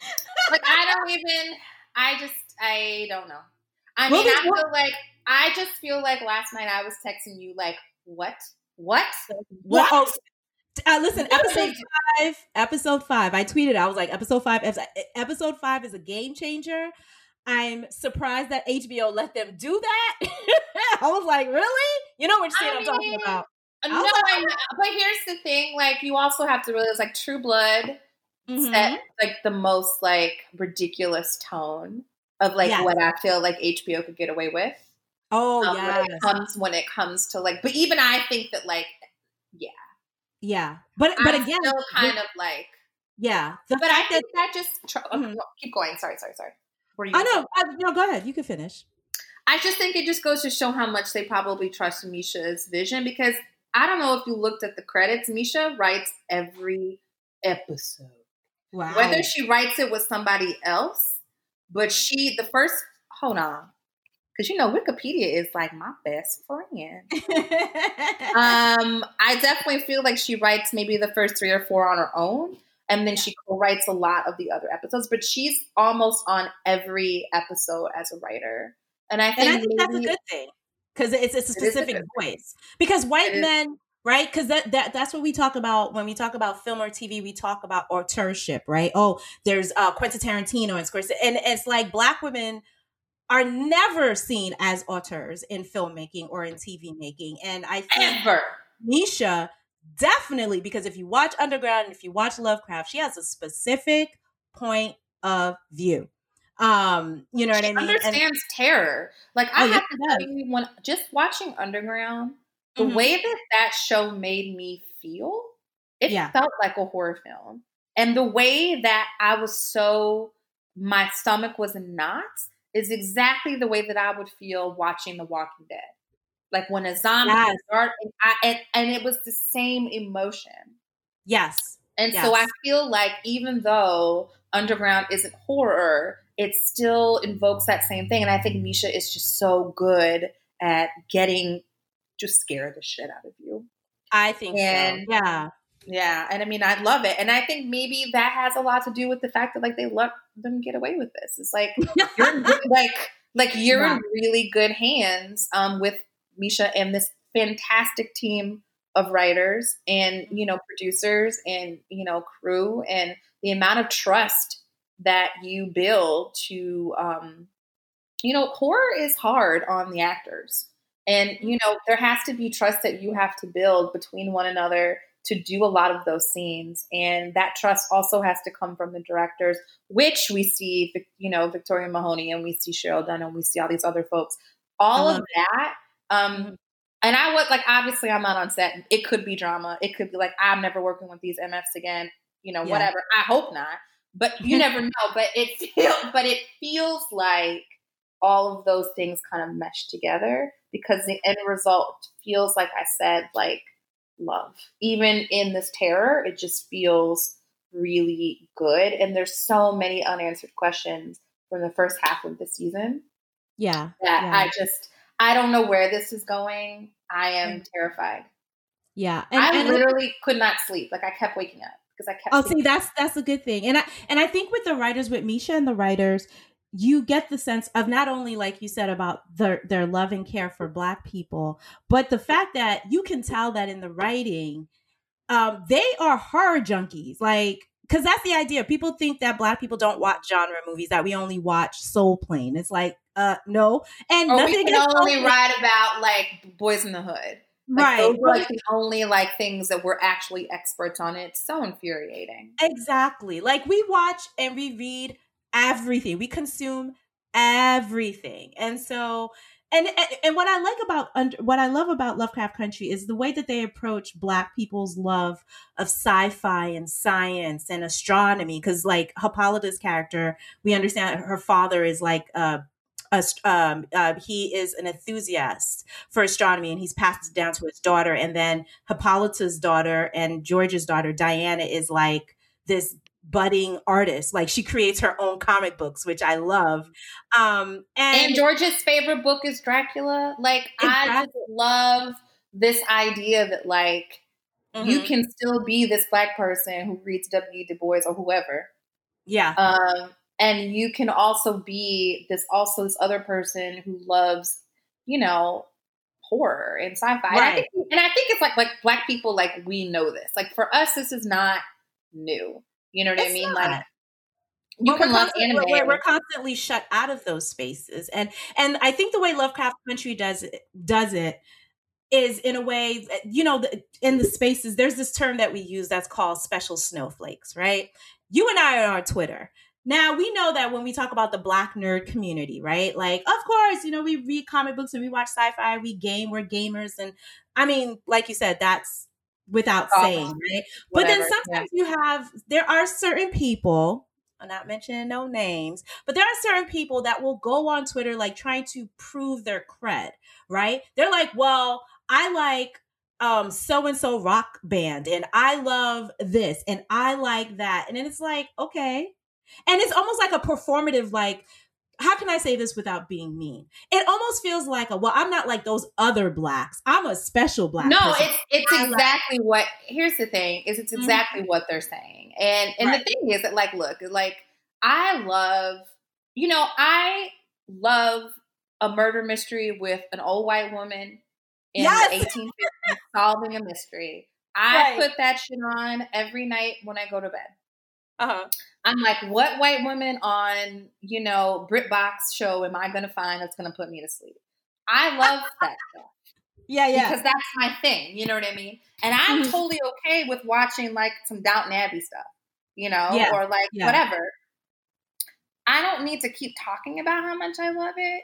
like I don't even I just I don't know. I mean I feel like I just feel like last night I was texting you like what? What? What? oh, uh, listen, episode five, episode five. I tweeted, I was like, episode five, episode five is a game changer. I'm surprised that HBO let them do that. I was like, really? You know which scene I I'm talking about? Uh, No, like, I know. But here's the thing: like, you also have to realize, like, True Blood Mhm. set like the most like ridiculous tone of like Yes. what I feel like HBO could get away with. Oh um, it comes when it comes to like, but even I think that like, yeah. Yeah, but but I'm again, still kind the- of like, yeah. The but I fact that think that just oh, Mhm. keep going. Sorry, sorry, sorry. What you I know. I, no, go ahead. You can finish. I just think it just goes to show how much they probably trust Misha's vision because I don't know if you looked at the credits. Misha writes every episode. Wow. whether she writes it with somebody else, but she the first hold on. Because you know, Wikipedia is like my best friend. Um, I definitely feel like she writes maybe the first three or four on her own. And then she co-writes a lot of the other episodes. But she's almost on every episode as a writer, and I think, and I think that's a good thing because it's it's a specific it a voice. Because white men, right? Because that that that's what we talk about when we talk about film or TV. We talk about authorship, right? Oh, there's uh, Quentin Tarantino and Scorsese, and it's like black women are never seen as auteurs in filmmaking or in TV making. And I think Ever. Misha definitely, because if you watch Underground and if you watch Lovecraft, she has a specific point of view. Um, you know she what I mean? Understands and, terror. Like I oh, have to tell you, when just watching Underground, the mm-hmm. way that that show made me feel, it yeah. felt like a horror film, and the way that I was so my stomach was knots is exactly the way that I would feel watching The Walking Dead. Like when a zombie yes. started, and, I, and, and it was the same emotion. Yes. And yes. so I feel like even though Underground isn't horror, it still invokes that same thing. And I think Misha is just so good at getting just scare the shit out of you. I think and, so. Yeah. Yeah, and I mean, I love it, and I think maybe that has a lot to do with the fact that like they let them get away with this. It's like you're like like you're yeah. in really good hands um, with Misha and this fantastic team of writers and you know producers and you know crew and the amount of trust that you build to um, you know horror is hard on the actors and you know there has to be trust that you have to build between one another to do a lot of those scenes. And that trust also has to come from the directors, which we see, you know, Victoria Mahoney and we see Cheryl Dunye and we see all these other folks. All of that. Um, mm-hmm. and I was like, obviously, I'm not on set. It could be drama. It could be like, I'm never working with these MFs again. You know, yeah. whatever. I hope not, but you never know. But it feels, but it feels like all of those things kind of mesh together because the end result feels like I said, like love. Even in this terror, it just feels really good. And there's so many unanswered questions from the first half of the season. Yeah. That yeah. I just, I don't know where this is going. I am terrified. Yeah. And, I and literally could not sleep. Like I kept waking up because I kept. Oh, see, that's that's a good thing, and I and I think with the writers, with Misha and the writers, you get the sense of not only like you said about their their love and care for black people but the fact that you can tell that in the writing um they are horror junkies like because that's the idea people think that black people don't watch genre movies that we only watch soul plane it's like uh no and or nothing we can only write about like boys in the hood like, right. Those are like the only like things that we're actually experts on. It's so infuriating. Exactly. Like we watch and we read everything. We consume everything. And so and, and, what I like about what I love about Lovecraft Country is the way that they approach Black people's love of sci-fi and science and astronomy. Because like Hippolyta's character, we understand her father is like uh, um, uh, he is an enthusiast for astronomy and he's passed it down to his daughter. And then Hippolyta's daughter and George's daughter, Diana, is like this budding artist. Like she creates her own comic books, which I love. Um, and, and George's favorite book is Dracula. Like exactly. I just love this idea that like mm-hmm. you can still be this black person who reads W. Du Bois or whoever. Yeah. Um, and you can also be this also this other person who loves, you know, horror and sci-fi. Right. And, I think, and I think it's like like black people like we know this. Like for us, this is not new. You know what it's I mean? Not. Like you can love anime. We're, we're, constantly shut out of those spaces, and and I think the way Lovecraft Country does it does it is in a way you know in the spaces there's this term that we use that's called special snowflakes right you and i are on twitter now we know that when we talk about the black nerd community right like of course you know we read comic books and we watch sci-fi we game we're gamers and i mean like you said that's without oh, saying, right? Whatever. But then sometimes yeah. you have there are certain people, I'm not mentioning no names, but there are certain people that will go on Twitter like trying to prove their cred, right? They're like, well, I like um so and so rock band and I love this and I like that. And then it's like, okay. And it's almost like a performative like how can I say this without being mean? It almost feels like a well, I'm not like those other blacks. I'm a special black. No, person. it's it's I exactly what. Here's the thing: is it's Mhm. exactly what they're saying, and and Right. the thing is that like, look, like I love, you know, I love a murder mystery with an old white woman in Yes! the 1850s solving a mystery. I Right. put that shit on every night when I go to bed. uh-huh. I'm like, what white woman on, you know, BritBox show am I going to find that's going to put me to sleep? I love that stuff Yeah, yeah. because that's my thing. You know what I mean? And I'm Mhm. totally okay with watching like some Downton Abbey stuff, you know, Yeah, or like yeah. whatever. I don't need to keep talking about how much I love it,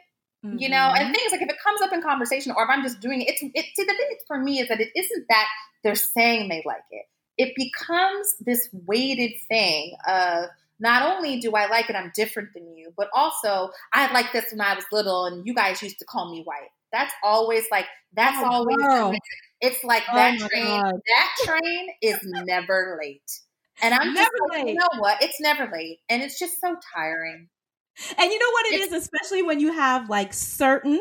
you know. And things like if it comes up in conversation, or if I'm just doing it, it's it. See, the thing for me is that it isn't that they're saying they like it. It becomes this weighted thing of not only do I like it, I'm different than you, but also I like this when I was little, and you guys used to call me white. That's always like that's Oh, always girl. it's like Oh that train. God. That train is never late. And I'm just Never late. you know what? It's never late, and it's just so tiring. And you know what it It's- is, especially when you have like certain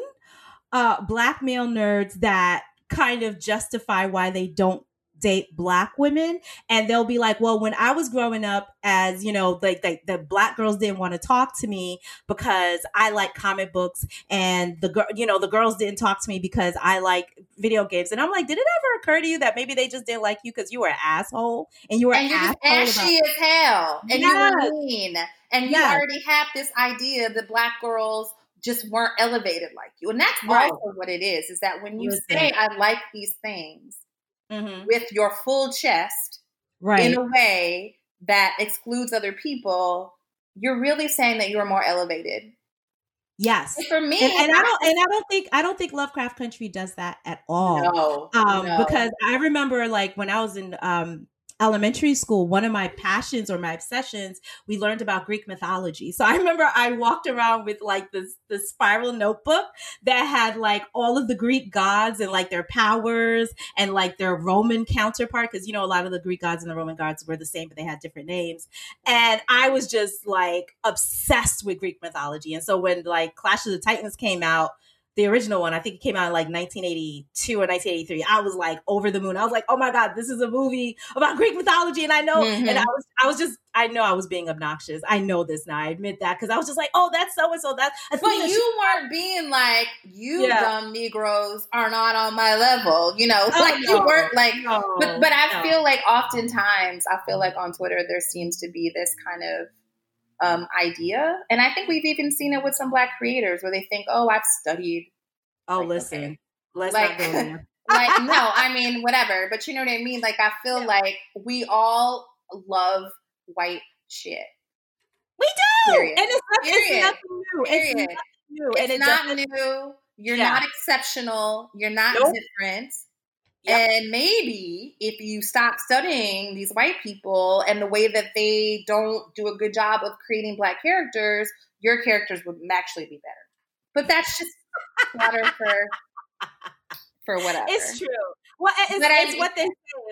uh black male nerds that kind of justify why they don't date black women and they'll be like well when i was growing up as you know like the, the black girls didn't want to talk to me because i like comic books and the girl you know the girls didn't talk to me because i like video games and i'm like did it ever occur to you that maybe they just didn't like you because you were an asshole and you were and an you're ashy about- as hell, and Yes. you were mean, and you Yes. already have this idea that black girls just weren't elevated like you, and that's Right. also what it is. Is that when you Listen. say I like these things Mhm. with your full chest right in a way that excludes other people, you're really saying that you're more elevated. yes And for me, and, and I don't and I don't think I don't think Lovecraft Country does that at all. no, Um, no. because I remember like when I was in um elementary school, one of my passions or my obsessions, we learned about Greek mythology. So I remember I walked around with like this this spiral notebook that had like all of the Greek gods and like their powers and like their Roman counterpart because you know a lot of the Greek gods and the Roman gods were the same but they had different names. And I was just like obsessed with Greek mythology. And so when like Clash of the Titans came out, the original one, I think it came out in like 1982 or 1983. I was like over the moon. I was like, oh my God, this is a movie about Greek mythology. And I know, Mhm. and I was, I was just, I know I was being obnoxious. I know this now. I admit that because I was just like, oh, that's so and so. That's, But you weren't being like, you Yeah. dumb Negroes are not on my level, you know, Oh, like you weren't like, no, but but I no. feel like oftentimes I feel like on Twitter there seems to be this kind of um, idea, and I think we've even seen it with some Black creators where they think, oh, I've studied, oh, like, listen, okay. let's Like- not go there. like no, I mean whatever, but you know what I mean. Like I feel like we all love white shit. We do. Period. And it's, not, it's nothing new. It's Period. nothing new. It's and it not new. You're Yeah. not exceptional. You're not Nope. different. Yep. And maybe if you stop studying these white people and the way that they don't do a good job of creating black characters, your characters would actually be better. But that's just water for for whatever. It's true. Well, it's, I it's mean- what they say.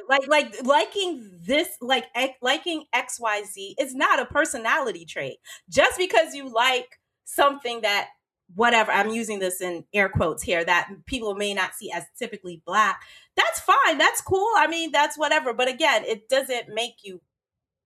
Like, like liking this, like liking X, Y, Z is not a personality trait. Just because you like something that, whatever, I'm using this in air quotes here, that people may not see as typically black. That's fine. That's cool. I mean, that's whatever. But again, it doesn't make you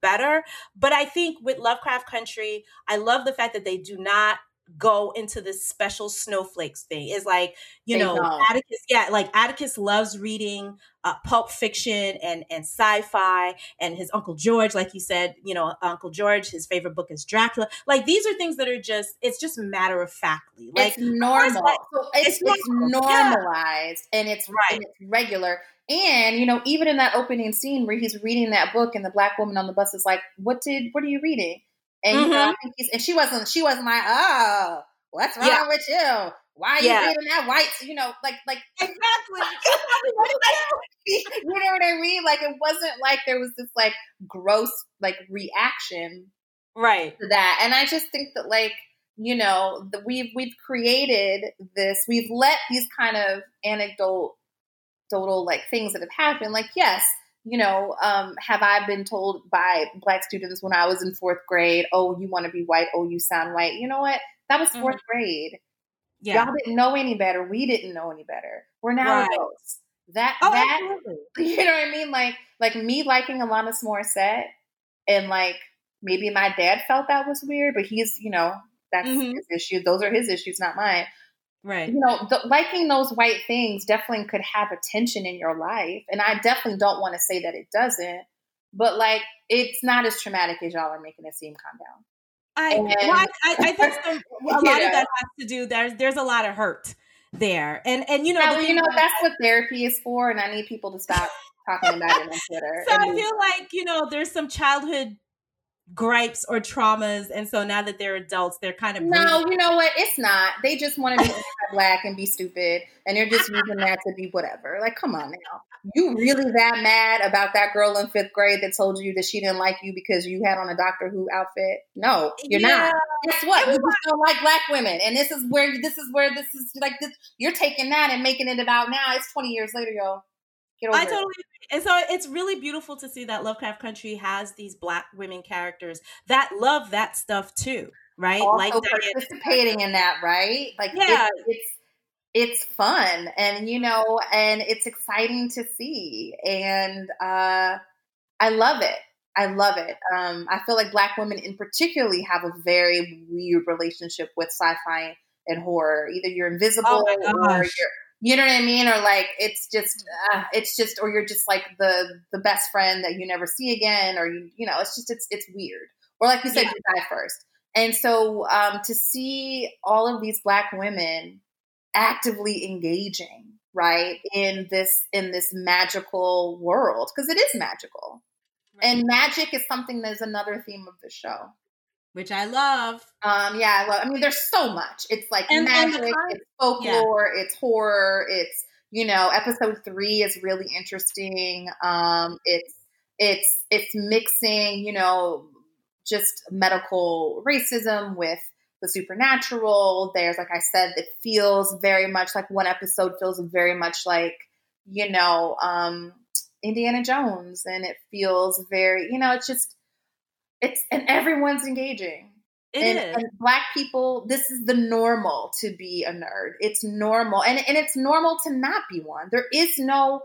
better. But I think with Lovecraft Country, I love the fact that they do not go into this special snowflakes thing. It's like, you They know. Atticus, yeah, like Atticus loves reading uh, pulp fiction and and sci-fi and his uncle George, like you said, you know, Uncle George, his favorite book is Dracula. Like these are things that are just it's just matter of factly. Like it's normal. like, so it's, it's it's, normal. Yeah. normalized and it's Right. and it's regular. And you know, even in that opening scene where he's reading that book, and the black woman on the bus is like, "What did? What are you reading?" And you know, I mm-hmm. think he's and she wasn't. She wasn't like, "Oh, what's wrong Yeah. with you? Why are you Yeah. reading that white?" You know, like like exactly. you know what I mean? Like it wasn't like there was this like gross like reaction right. to that. And I just think that like, you know, the, we've we've created this, we've let these kind of anecdotal like things that have happened. Like, yes, you know, um, have I been told by black students when I was in fourth grade, oh, you want to be white, oh, you sound white. You know what? That was 4th mm-hmm. grade. Yeah. Y'all didn't know any better. We didn't know any better. We're now right. adults. That oh, that absolutely. you know what I mean? Like like me liking Alanis Morissette and like maybe my dad felt that was weird, but he's, you know, that's mm-hmm. his issue. Those are his issues, not mine. Right. You know, the, liking those white things definitely could have attention in your life. And I definitely don't want to say that it doesn't, but like it's not as traumatic as y'all are making it seem. Calm down. I, and, well, I, I, think a lot know. of that has to do. There's there's a lot of hurt there, and and you know, well, you know that's what therapy is for, and I need people to stop talking about it on Twitter. So and, I feel like you know, there's some childhood gripes or traumas and so now that they're adults they're kind of no you know what? It's not. They just want to be black and be stupid and they're just using that to be whatever. Like come on now. You really that mad about that girl in fifth grade that told you that she didn't like you because you had on a doctor who outfit? No you're yeah. not guess what? You just don't like black women and this is where this is where this is like this you're taking that and making it about now. It's 20 years later y'all I totally agree. And so it's really beautiful to see that Lovecraft Country has these black women characters that love that stuff too, right? Also like participating in that, right? Like yeah. It, it's it's fun and you know, and it's exciting to see. And uh I love it. I love it. Um, I feel like black women in particularly have a very weird relationship with sci-fi and horror. Either you're invisible oh or you're you know what I mean? Or like it's just uh, it's just or you're just like the the best friend that you never see again, or you you know it's just it's it's weird. Or like you said, yeah. you die first. And so um, to see all of these black women actively engaging right in this in this magical world because it is magical right. and magic is something that's another theme of the show which I love. Um, yeah, I love. I mean, there's so much. It's like and, magic, and it's folklore, yeah. it's horror, it's you know, episode three is really interesting. Um, it's it's it's mixing, you know, just medical racism with the supernatural. There's, like I said, it feels very much like one episode feels very much like, you know, um, Indiana Jones, and it feels very, you know, it's just it's and everyone's engaging. It and, is. and, black people, this is the normal to be a nerd. It's normal. And, and it's normal to not be one. There is no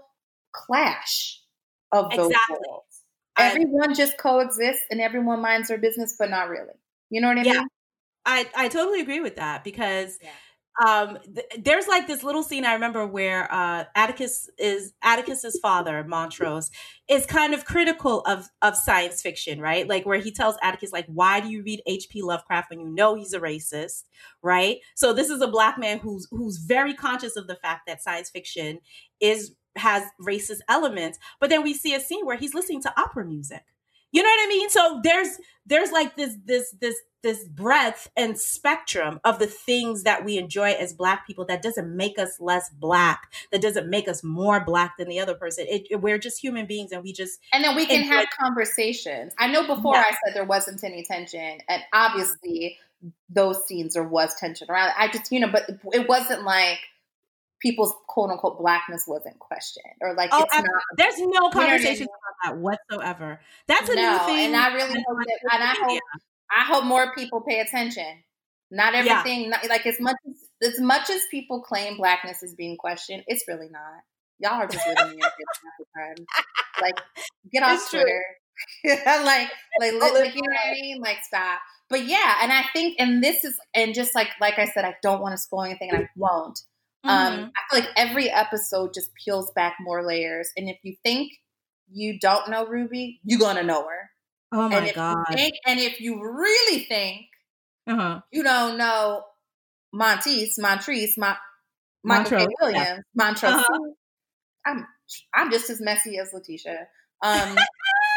clash of those exactly. worlds. Everyone just coexists and everyone minds their business, but not really. You know what I yeah. mean? I, I totally agree with that because yeah um, th- there's like this little scene I remember where uh, Atticus is Atticus's father, Montrose, is kind of critical of of science fiction, right? Like where he tells Atticus, like, why do you read H.P. Lovecraft when you know he's a racist, right? So this is a black man who's who's very conscious of the fact that science fiction is has racist elements, but then we see a scene where he's listening to opera music. You know what I mean? So there's there's like this this this this breadth and spectrum of the things that we enjoy as black people that doesn't make us less black that doesn't make us more black than the other person it, it, we're just human beings and we just and then we can enjoy- have conversations i know before yeah. i said there wasn't any tension and obviously those scenes there was tension around i just you know but it wasn't like people's quote unquote blackness wasn't questioned or like oh, not, there's no conversation about that whatsoever that's a no, new thing and i really hope that and i hope I hope more people pay attention. Not everything, yeah. not, like as much as as much as people claim blackness is being questioned, it's really not. Y'all are just living in your time. Like, get off it's Twitter. like, like, like, you know what I mean? Like, stop. But yeah, and I think, and this is, and just like, like I said, I don't want to spoil anything, and I won't. Um, mm-hmm. Um, I feel like every episode just peels back more layers, and if you think you don't know Ruby, you're gonna know her. Oh my god! Think, and if you really think uh-huh. you don't know Monteith, Montrese, Mon- Michael K. Williams, yeah. Montrose, uh-huh. I'm I'm just as messy as Letitia. Um,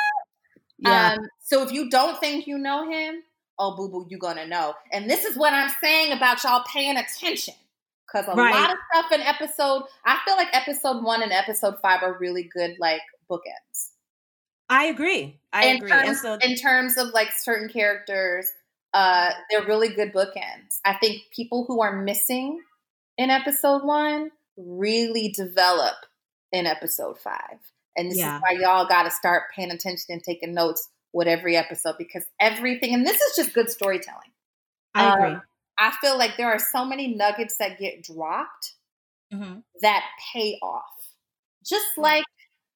yeah. Um, so if you don't think you know him, oh boo boo, you're gonna know. And this is what I'm saying about y'all paying attention. Because a right. lot of stuff in episode, I feel like episode one and episode five are really good, like bookends. I agree. I in agree. Terms, so- in terms of like certain characters, uh, they're really good bookends. I think people who are missing in episode one really develop in episode five. And this Yeah. is why y'all got to start paying attention and taking notes with every episode because everything, and this is just good storytelling. I Um, agree. I feel like there are so many nuggets that get dropped hmm that pay off. Just like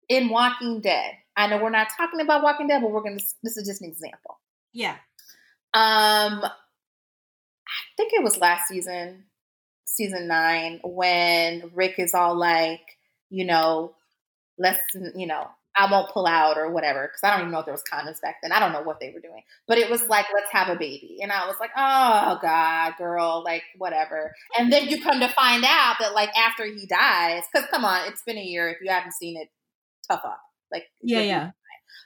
in Walking Dead. I know we're not talking about Walking Dead, but we're to, this is just an example. Yeah. Um, I think it was last season, season nine, when Rick is all like, you know, let's, you know, I won't pull out or whatever, because I don't even know if there was condoms back then. I don't know what they were doing, but it was like, let's have a baby, and I was like, oh god, girl, like whatever. And then you come to find out that like after he dies, because come on, it's been a year. If you haven't seen it, tough up. Like Yeah. Yeah.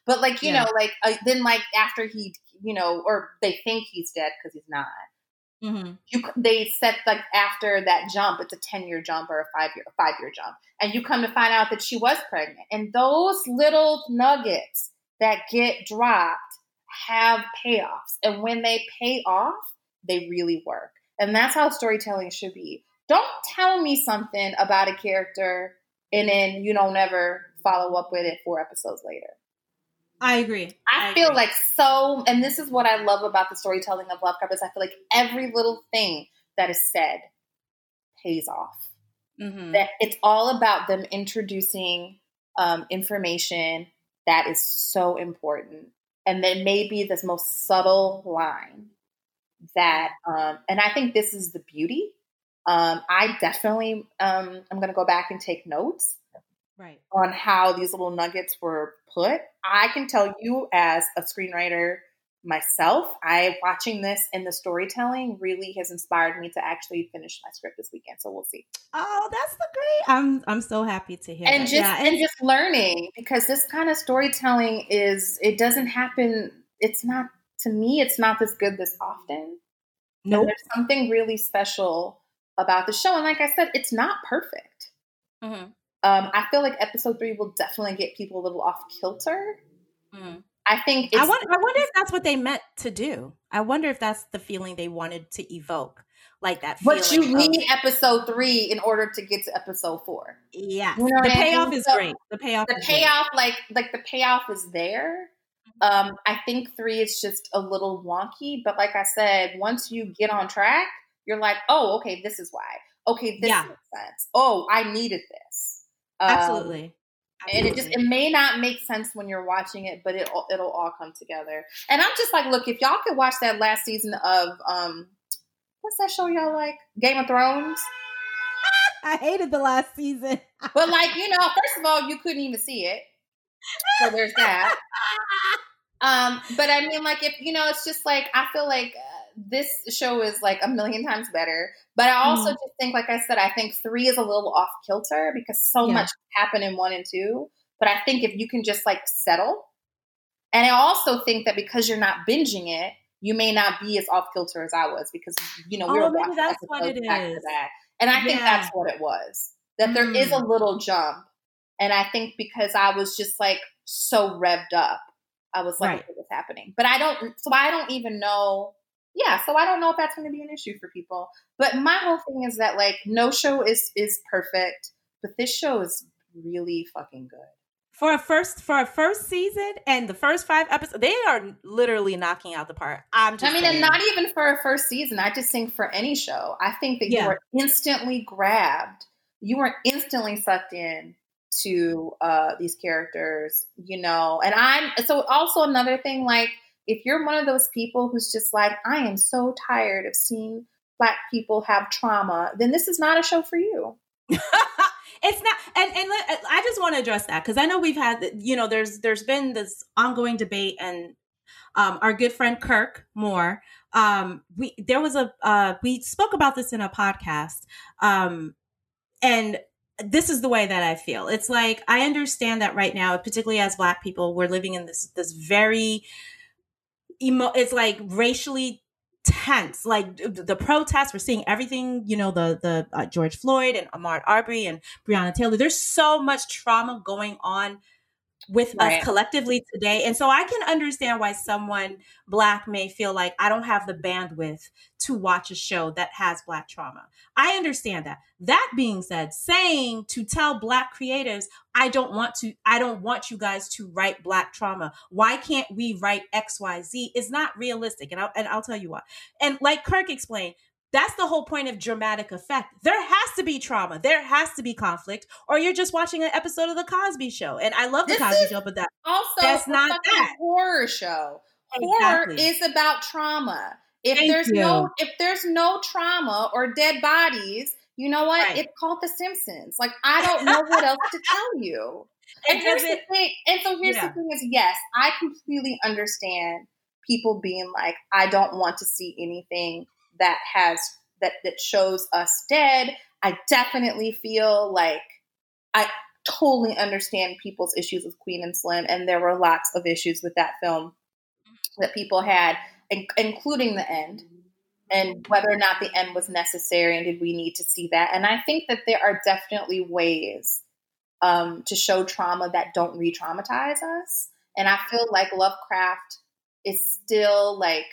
but like you Yeah. know, like uh, then like after he, you know, or they think he's dead because he's not. Hmm You they set like after that jump, it's a ten year jump or a five year five year jump, and you come to find out that she was pregnant. And those little nuggets that get dropped have payoffs, and when they pay off, they really work. And that's how storytelling should be. Don't tell me something about a character and then you don't ever follow up with it four episodes later. I agree. I, feel agree. like so, and this is what I love about the storytelling of Lovecraft is I feel like every little thing that is said pays off. Mhm. That it's all about them introducing um, information that is so important, and then maybe this most subtle line that, um, and I think this is the beauty. Um, I definitely um, I'm going to go back and take notes right. on how these little nuggets were put. I can tell you as a screenwriter myself, I watching this and the storytelling really has inspired me to actually finish my script this weekend. So we'll see. Oh, that's the great. I'm I'm so happy to hear. And that. just yeah, and just learning because this kind of storytelling is it doesn't happen it's not to me it's not this good this often. No, nope. there's something really special about the show and like I said it's not perfect. Mhm. Um, I feel like episode three will definitely get people a little off kilter. Mhm. I think it's, I wonder. I wonder if that's what they meant to do. I wonder if that's the feeling they wanted to evoke, like that. but you feeling of- need episode three in order to get to episode four. Yeah, You know the what I mean? payoff is So, great. The payoff. The is great. payoff, like like the payoff is there. Um, I think three is just a little wonky, but like I said, once you get on track, you're like, oh, okay, this is why. Okay, this Yeah. makes sense. Oh, I needed this. Um, Absolutely. and it just it may not make sense when you're watching it, but it it'll all come together. And I'm just like, look, if y'all could watch that last season of um, what's that show y'all like, Game of Thrones? I hated the last season. But like, you know, first of all, you couldn't even see it, so there's that. Um, but I mean, like, if you know, it's just like I feel like this show is like a million times better. But I also Mhm. just think, like I said, I think three is a little off kilter because so Yeah. much happened in one and two. But I think if you can just like settle, and I also think that because you're not binging it, you may not be as off kilter as I was because you know we Oh, were maybe that's what it is. and I think that's what it was. That there is a Mm. little jump, and I think because I was just like so revved up, I was like, Right. happening? But I don't, so I don't even know. Yeah, so I don't know if that's going to be an issue for people. But my whole thing is that like no show is is perfect, but this show is really fucking good. for a first for a first season and the first five episodes, they are literally knocking out the park. I'm just. I mean, saying. and not even for a first season. I just think for any show, I think that Yeah. you were instantly grabbed. You were instantly sucked in to uh, these characters, you know. And I'm so also another thing. Like, if you're one of those people who's just like, I am so tired of seeing black people have trauma, then this is not a show for you. it's not and and i just want to address that because i know we've had you know there's there's been this ongoing debate and um our good friend kirk moore um we there was a uh we spoke about this in a podcast um and this is the way that i feel it's like i understand that right now particularly as black people we're living in this this very emo it's like racially tense. Like the protests we're seeing everything you know the the uh, george floyd and ahmaud arbery and breonna taylor. There's so much trauma going on with Right. us collectively today. And so I can understand why someone black may feel like I don't have the bandwidth to watch a show that has black trauma. I understand that. That being said, saying to tell black creatives, I don't want to, I don't want you guys to write black trauma. Why can't we write XYZ is not realistic. And I'll, and I'll tell you why. And like Kirk explained, that's the whole point of dramatic effect. There has to be trauma. There has to be conflict, or you're just watching an episode of the Cosby Show. And I love the This Cosby Show, but that Also, That's a not that. horror show. Horror Exactly. is about trauma. If Thank there's you. no if there's no trauma or dead bodies, you know what? Right. It's called The Simpsons. Like I don't know what else to tell you. And It the thing. And so here's Yeah. the thing: is yes, I completely understand people being like, I don't want to see anything that has that that shows us dead. I definitely feel like I totally understand people's issues with Queen and Slim, and there were lots of issues with that film that people had, in- including the end, and whether or not the end was necessary, and did we need to see that? And I think that there are definitely ways um, to show trauma that don't re-traumatize us, and I feel like Lovecraft is still like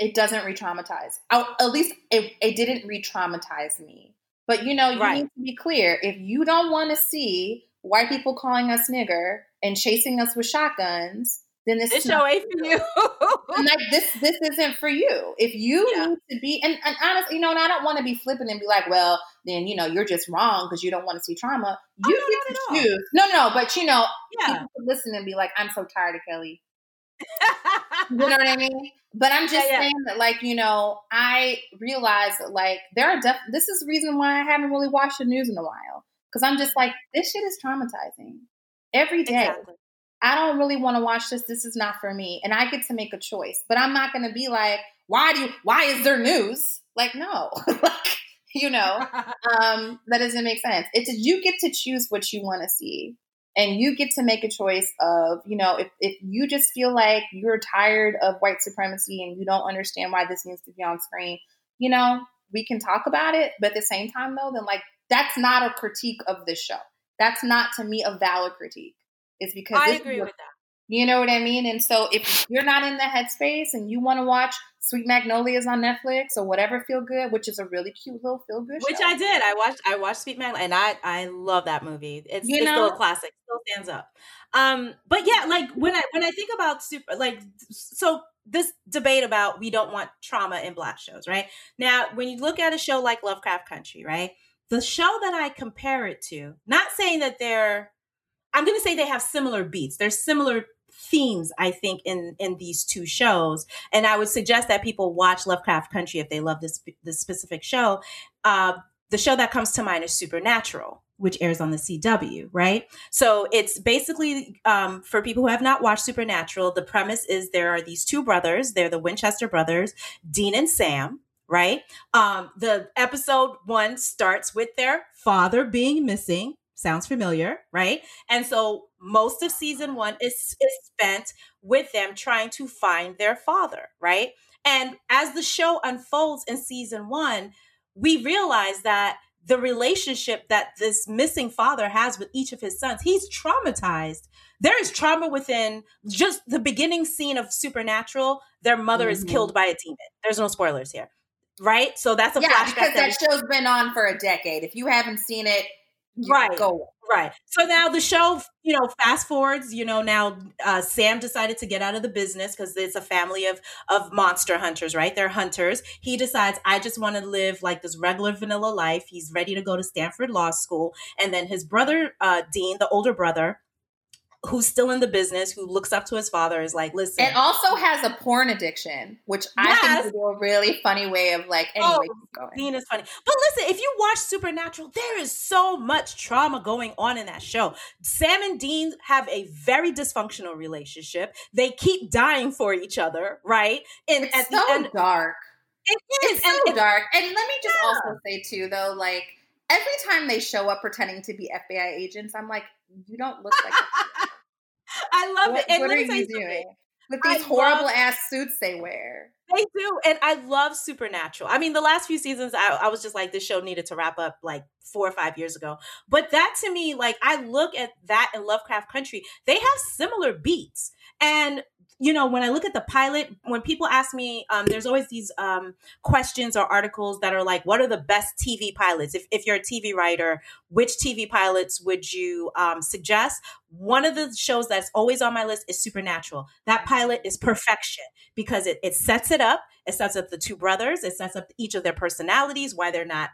it doesn't re-traumatize. I- At least it, it didn't re-traumatize me. But you know, you Right. need to be clear. If you don't want to see white people calling us nigger and chasing us with shotguns, then this, this is show ain't for you. and, like this this isn't for you. If you Yeah. need to be and, and honestly, you know, and I don't want to be flippant and be like, well, then you know, you're just wrong because you don't want to see trauma. Oh, you Oh, no, get to choose. No, no, but you know, yeah. listen and be like, I'm so tired of Kellee. You know what I mean? But I'm just Yeah, yeah. saying that, like, you know, I realize that, like, there are def- this is the reason why I haven't really watched the news in a while because I'm just like, this shit is traumatizing every day. Exactly. I don't really want to watch this. This is not for me, and I get to make a choice. But I'm not going to be like, why do you? Why is there news? Like, no, like, you know, um, that doesn't make sense. It's you get to choose what you want to see, and you get to make a choice of, you know, if if you just feel like you're tired of white supremacy and you don't understand why this needs to be on screen, you know, we can talk about it. But at the same time, though, then like that's not a critique of this show. That's not to me a valid critique. It's because I agree with that. You know what I mean? And so if you're not in the headspace and you want to watch Sweet Magnolias on Netflix or whatever feel good, which is a really cute little feel good Which show. I did. I watched. I watched Sweet Man, and I I love that movie. It's, You it's still a classic. Still stands up. Um, but yeah, like when I when I think about super, like so this debate about we don't want trauma in black shows, right? Now, when you look at a show like Lovecraft Country, right? The show that I compare it to, not saying that they're, I'm going to say they have similar beats. They're similar themes, I think, in in these two shows, and I would suggest that people watch Lovecraft Country if they love this this specific show. Uh, the show that comes to mind is Supernatural, which airs on the CW, right? So it's basically um, for people who have not watched Supernatural. The premise is there are these two brothers. They're the Winchester brothers, Dean and Sam. Right. Um, the episode one starts with their father being missing. Sounds familiar, right? And so most of season one is, is spent with them trying to find their father, right? And as the show unfolds in season one, we realize that the relationship that this missing father has with each of his sons, he's traumatized. There is trauma within just the beginning scene of Supernatural. Their mother is Mhm. killed by a demon. There's no spoilers here, right? So that's a yeah, flashback. because that that show's been on for a decade. If you haven't seen it, Right. go. Right. So now the show, you know, fast forwards, you know, now uh, Sam decided to get out of the business because it's a family of of monster hunters, right? They're hunters. He decides, I just want to live like this regular vanilla life. He's ready to go to Stanford Law School. And then his brother, uh, Dean, the older brother, who's still in the business, who looks up to his father, is like, listen. And also has a porn addiction, which I think is a really funny way of like anyway Oh. Dean is funny. But listen, if you watch Supernatural, there is so much trauma going on in that show. Sam and Dean have a very dysfunctional relationship. They keep dying for each other, right? And It's at so the end, dark. it is. It's so and, and- dark. And let me just Yeah. also say too, though, like every time they show up pretending to be FBI agents, I'm like, you don't look like. I love what it. And what are you doing with I these horrible love- ass suits they wear? They do. And I love Supernatural. I mean, the last few seasons, I, I, was just like, this show needed to wrap up like four or five years ago. But that to me, like, I look at that in Lovecraft Country, they have similar beats. And you know, when I look at the pilot, when people ask me, um, there's always these um, questions or articles that are like, what are the best TV pilots? If, if you're a TV writer, which TV pilots would you um, suggest? One of the shows that's always on my list is Supernatural. That pilot is perfection because it, it sets it up. It sets up the two brothers. It sets up each of their personalities, why they're not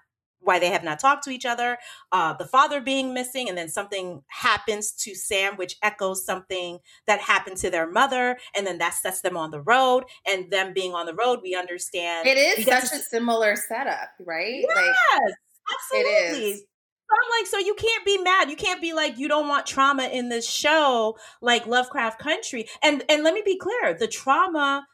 why they have not talked to each other, uh, the father being missing, and then something happens to Sam, which echoes something that happened to their mother, and then that sets them on the road. And them being on the road, we understand it is such to- a similar setup, right? Yes, like, absolutely. It is. I'm like, so you can't be mad. You can't be like, you don't want trauma in this show, like Lovecraft Country. And and let me be clear, the trauma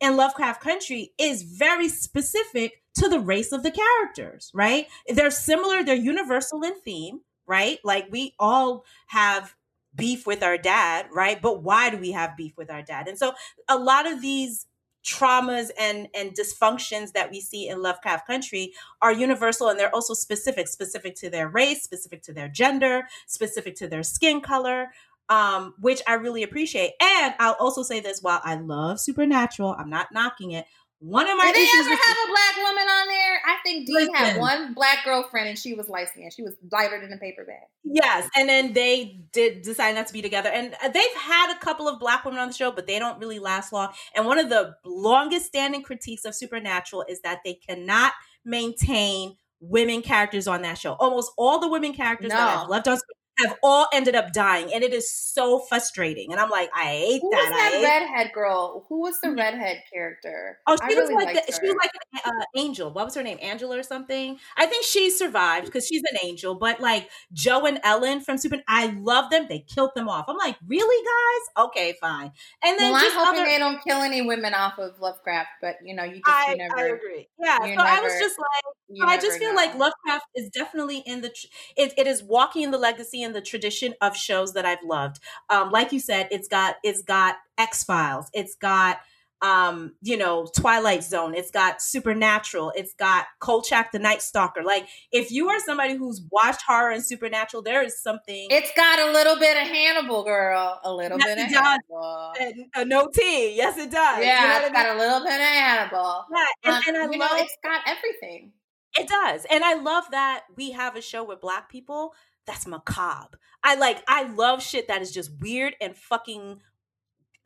in Lovecraft Country is very specific to the race of the characters, right? They're similar, they're universal in theme, right? Like we all have beef with our dad, right? But why do we have beef with our dad? And so a lot of these traumas and and dysfunctions that we see in Lovecraft Country are universal and they're also specific specific to their race, specific to their gender, specific to their skin color, um, which I really appreciate. And I'll also say this: while I love Supernatural, I'm not knocking it. One of my did they ever have a black woman on there? I think Dean Listen. had one black girlfriend, and she was light skinned. She was lighter than a paper bag. Yes, and then they did decide not to be together, and they've had a couple of black women on the show, but they don't really last long. And one of the longest standing critiques of Supernatural is that they cannot maintain women characters on that show. Almost all the women characters no. that I've loved on have all ended up dying, and it is so frustrating. And I'm like, I hate Who that. Was that redhead girl? Who was the mm-hmm. redhead character? Oh, she I was really like the, she was like an uh, angel. What was her name? Angela or something? I think she survived because she's an angel. But like Jo and Ellen from Super, I love them. They killed them off. I'm like, really, guys? Okay, fine. And then well, I'm hoping other... they don't kill any women off of Lovecraft. But you know, you just I, you never. I agree. Yeah. So never, I was just like, I just feel know. like Lovecraft is definitely in the. It, it is walking in the legacy and the tradition of shows that I've loved. Um, like you said, it's got it's got X Files, it's got um, you know, Twilight Zone, it's got Supernatural, it's got Kolchak the Night Stalker. Like, if you are somebody who's watched horror and Supernatural, there is something. It's got a little bit of Hannibal, girl. A little yes, bit of Hannibal. A, a no T. Yes, it does. Yeah, you know it's got a little bit of Hannibal. Yeah, and, um, and I you love, know, it's got everything. It does. And I love that we have a show with black people that's macabre. I like I love shit that is just weird and fucking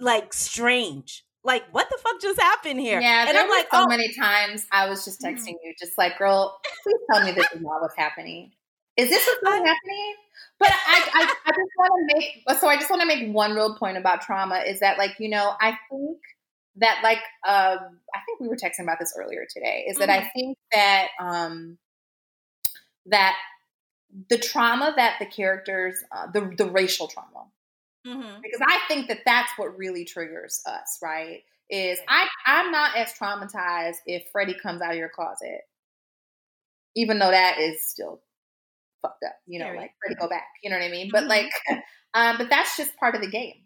like strange. Like what the fuck just happened here? Yeah, and I'm like so oh. many times I was just mm-hmm. texting you, just like, girl, please tell me this is not what's happening. Is this what's I, happening? But I, I, I just want to make so I just want to make one real point about trauma is that like you know I think that like um I think we were texting about this earlier today is mm-hmm. that I mm-hmm. think that um that the trauma that the characters, uh, the the racial trauma, mm-hmm. because I think that that's what really triggers us, right? Is I I'm not as traumatized if Freddie comes out of your closet, even though that is still fucked up, you know, like Freddie go back, you know what I mean? Mm-hmm. But like, um, but that's just part of the game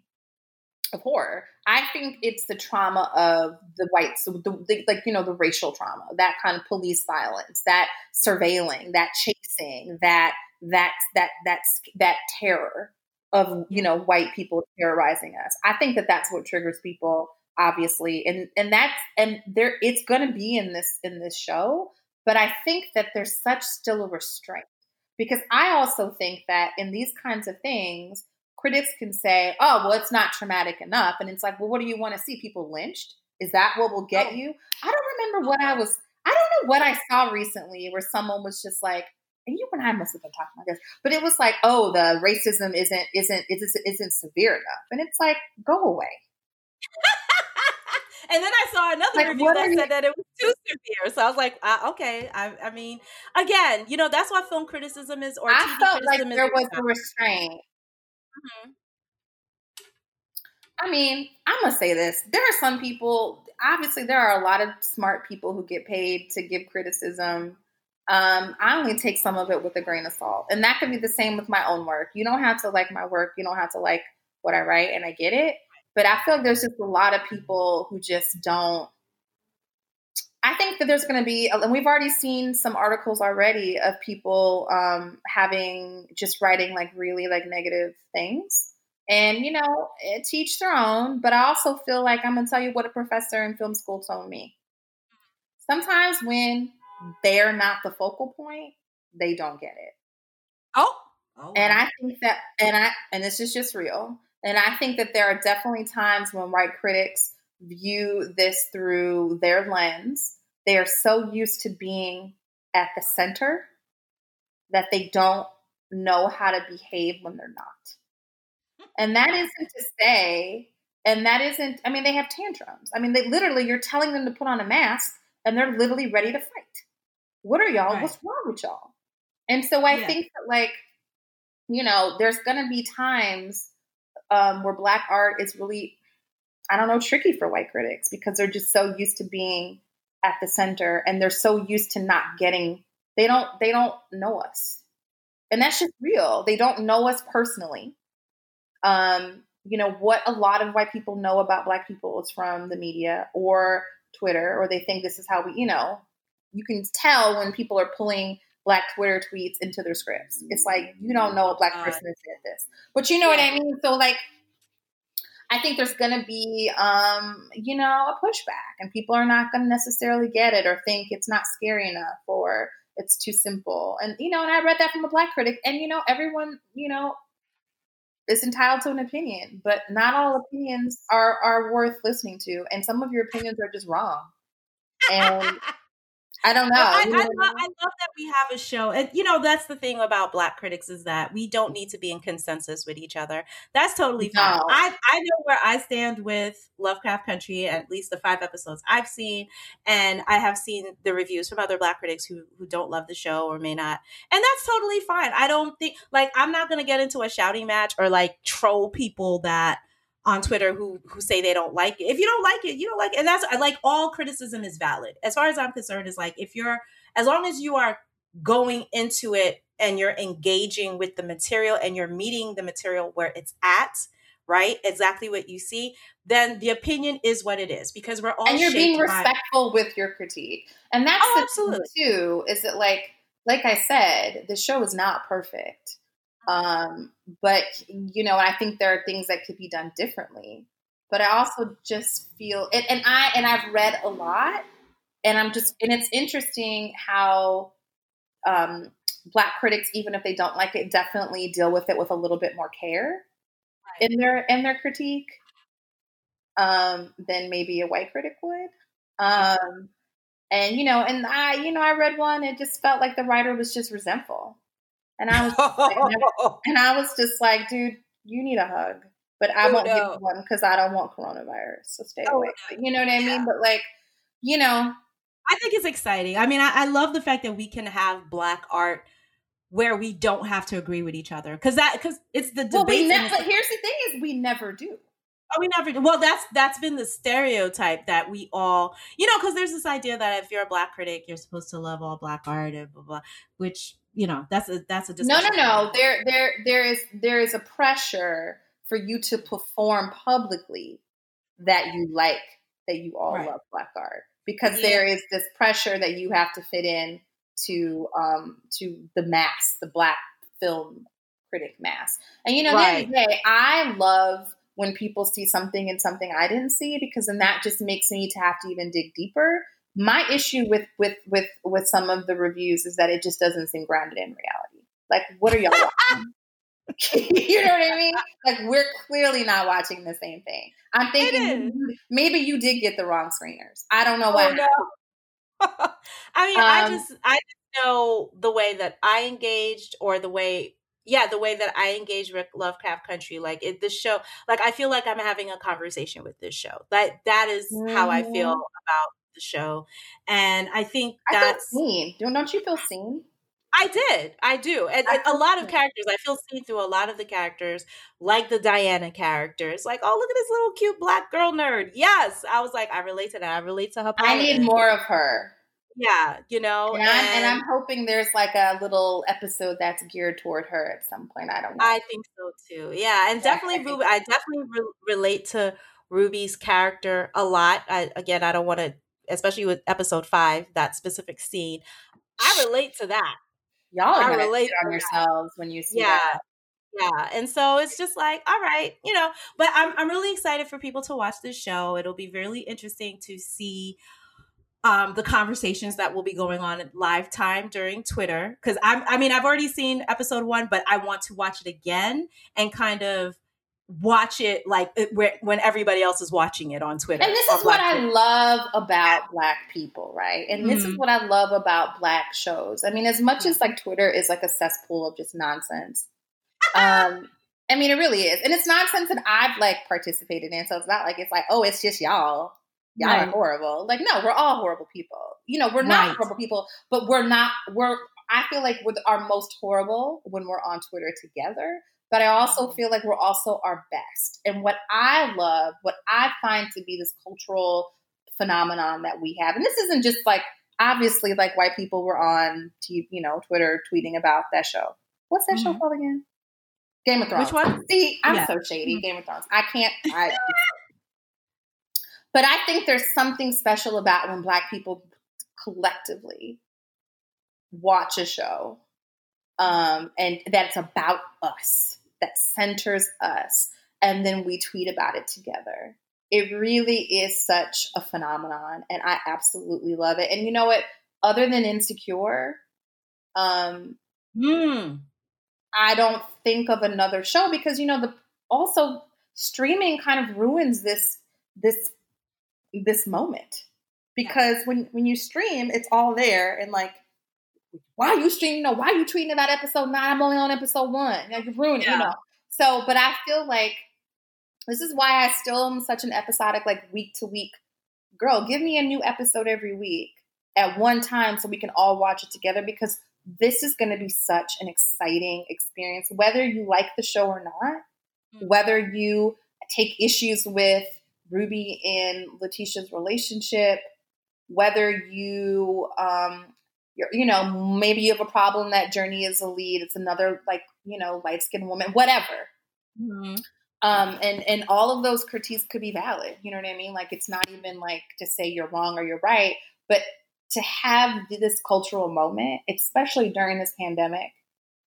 of horror. I think it's the trauma of the whites, the, the, like you know the racial trauma, that kind of police violence, that surveilling, that chasing, that that that that's that terror of you know white people terrorizing us. I think that that's what triggers people, obviously, and and that's and there it's going to be in this in this show. But I think that there's such still a restraint because I also think that in these kinds of things critics can say, oh, well, it's not traumatic enough. And it's like, well, what do you want to see? People lynched? Is that what will get oh. you? I don't remember what I was, I don't know what I saw recently where someone was just like, and you and I must have been talking about this, but it was like, oh, the racism isn't isn't isn't, isn't severe enough, and it's like, go away. and then I saw another like, review that said that it was too severe. So I was like, uh, okay. I, I, mean, again, you know, that's what film criticism is, or I TV felt like there was a restraint. Mm-hmm. I mean, I'm gonna say this. There are some people. Obviously, there are a lot of smart people who get paid to give criticism. Um, I only take some of it with a grain of salt, and that could be the same with my own work. You don't have to like my work. You don't have to like what I write, and I get it. But I feel like there's just a lot of people who just don't I think that there's going to be, and we've already seen some articles already of people um, having just writing like really like negative things. And you know, teach their own. But I also feel like I'm gonna tell you what a professor in film school told me. Sometimes when they're not the focal point, they don't get it. Oh, oh and I think that, and I, and this is just real. And I think that there are definitely times when white critics view this through their lens. They are so used to being at the center that they don't know how to behave when they're not. And that isn't to say, and that isn't, I mean, they have tantrums. I mean, they literally, you're telling them to put on a mask and they're literally ready to fight. What are y'all? Right. What's wrong with y'all? And so I yeah. think that, like, you know, there's going to be times um, where black art is really I don't know, tricky for white critics because they're just so used to being at the center and they're so used to not getting they don't they don't know us. And that's just real. They don't know us personally. Um, you know, what a lot of white people know about black people is from the media or Twitter, or they think this is how we, you know, you can tell when people are pulling black Twitter tweets into their scripts. It's like you don't know a black person is said this. But you know yeah. what I mean? So like I think there's going to be, um, you know, a pushback, and people are not going to necessarily get it or think it's not scary enough or it's too simple. And you know, and I read that from a black critic, and you know, everyone, you know, is entitled to an opinion, but not all opinions are are worth listening to, and some of your opinions are just wrong. And I don't know. I, I, love, I, love, that we have a show. And, you know, that's the thing about Black critics is that we don't need to be in consensus with each other. That's totally fine. No. I, I know where I stand with Lovecraft Country, at least the five episodes I've seen. And I have seen the reviews from other Black critics who, who don't love the show or may not. And that's totally fine. I don't think, like, I'm not going to get into a shouting match or, like, troll people that on Twitter who who say they don't like it. If you don't like it, you don't like it. And that's like all criticism is valid. As far as I'm concerned, is like if you're as long as you are going into it and you're engaging with the material and you're meeting the material where it's at, right? Exactly what you see, then the opinion is what it is because we're all And you're being respectful with your critique. And that's oh, the absolutely. too, is that like like I said, the show is not perfect. Um, but you know, I think there are things that could be done differently. But I also just feel and, and I and I've read a lot, and I'm just and it's interesting how um, black critics, even if they don't like it, definitely deal with it with a little bit more care right. in their in their critique um, than maybe a white critic would. Um, and you know, and I, you know, I read one. It just felt like the writer was just resentful. And I was like, and I was just like, dude, you need a hug. But I oh, won't no. give you one because I don't want coronavirus. So stay oh, away. But you know what I mean? But like, you know. I think it's exciting. I mean, I, I love the fact that we can have black art where we don't have to agree with each other. Cause that because it's the debate. Well, we ne- but here's the thing is we never do. Oh, we never. Well, that's that's been the stereotype that we all, you know, because there's this idea that if you're a black critic, you're supposed to love all black art and blah blah, which you know that's a that's a no no no there there there is there is a pressure for you to perform publicly that you like that you all right. love black art because yeah. there is this pressure that you have to fit in to um to the mass the black film critic mass and you know right. the day i love when people see something and something i didn't see because then that just makes me to have to even dig deeper my issue with with with with some of the reviews is that it just doesn't seem grounded in reality. Like, what are y'all watching? you know what I mean? Like, we're clearly not watching the same thing. I'm thinking maybe you did get the wrong screeners. I don't know why. Oh, no. I mean, um, I just I know the way that I engaged or the way yeah, the way that I engage with Lovecraft Country, like it, this show, like I feel like I'm having a conversation with this show. That that is mm-hmm. how I feel mm-hmm. about the show. And I think that's I seen. Don't you feel seen? I did. I do. And, a lot of characters. I feel seen through a lot of the characters, like the Diana characters. Like, oh, look at this little cute black girl nerd. Yes. I was like, I relate to that. I relate to her. I need more of her. Yeah, you know. And, and, I'm, and, I'm, hoping there's like a little episode that's geared toward her at some point. I don't know. I think so too. Yeah. And definitely, Ruby, I definitely re- relate to Ruby's character a lot. I, again, I don't want to especially with episode five, that specific scene. I relate to that. Y'all are I relate on yourselves when you see yeah. That. Yeah. And so it's just like, all right, you know, but I'm I'm really excited for people to watch this show. It'll be really interesting to see um, the conversations that will be going on at live time during Twitter. Because I'm, I mean, I've already seen episode one, but I want to watch it again and kind of watch it like it, where, when everybody else is watching it on Twitter. And this is what I love about Black people, right? And mm-hmm. this is mm-hmm. what I love about Black shows. I mean, as much as like Twitter is like a cesspool of just nonsense. um, I mean, it really is, and it's nonsense that I've like participated in. So it's not like it's like, oh, it's just y'all y'all right. are horrible. Like, no, we're all horrible people. You know, we're not right. horrible people, but we're not, we're, I feel like we're our most horrible when we're on Twitter together. But I also mm-hmm. feel like we're also our best. And what I love, what I find to be this cultural phenomenon that we have, and this isn't just like, obviously, like white people were on, TV, you know, Twitter tweeting about that show. What's that mm-hmm. show called again? Game of Thrones. Which one? See, I'm yeah. so shady. Mm-hmm. Game of Thrones. I can't. I But I think there's something special about when Black people collectively watch a show um, and that's about us, that centers us, and then we tweet about it together. It really is such a phenomenon, and I absolutely love it. And you know what? Other than Insecure, um, mm. I don't think of another show because you know the also streaming kind of ruins this this this moment because yeah. when when you stream, it's all there and like. Why are you streaming? No, why are you tweeting about episode nine? I'm only on episode one. You know, you ruined yeah. you know. So, but I feel like this is why I still am such an episodic, like week to week girl. Give me a new episode every week at one time so we can all watch it together because this is going to be such an exciting experience, whether you like the show or not, mm-hmm. whether you take issues with Ruby and Letitia's relationship, whether you, um, you know, maybe you have a problem that Jurnee is a lead. It's another like, you know, light skinned woman, whatever. Mm-hmm. Um, and, and all of those critiques could be valid. You know what I mean? Like, it's not even like to say you're wrong or you're right, but to have this cultural moment, especially during this pandemic,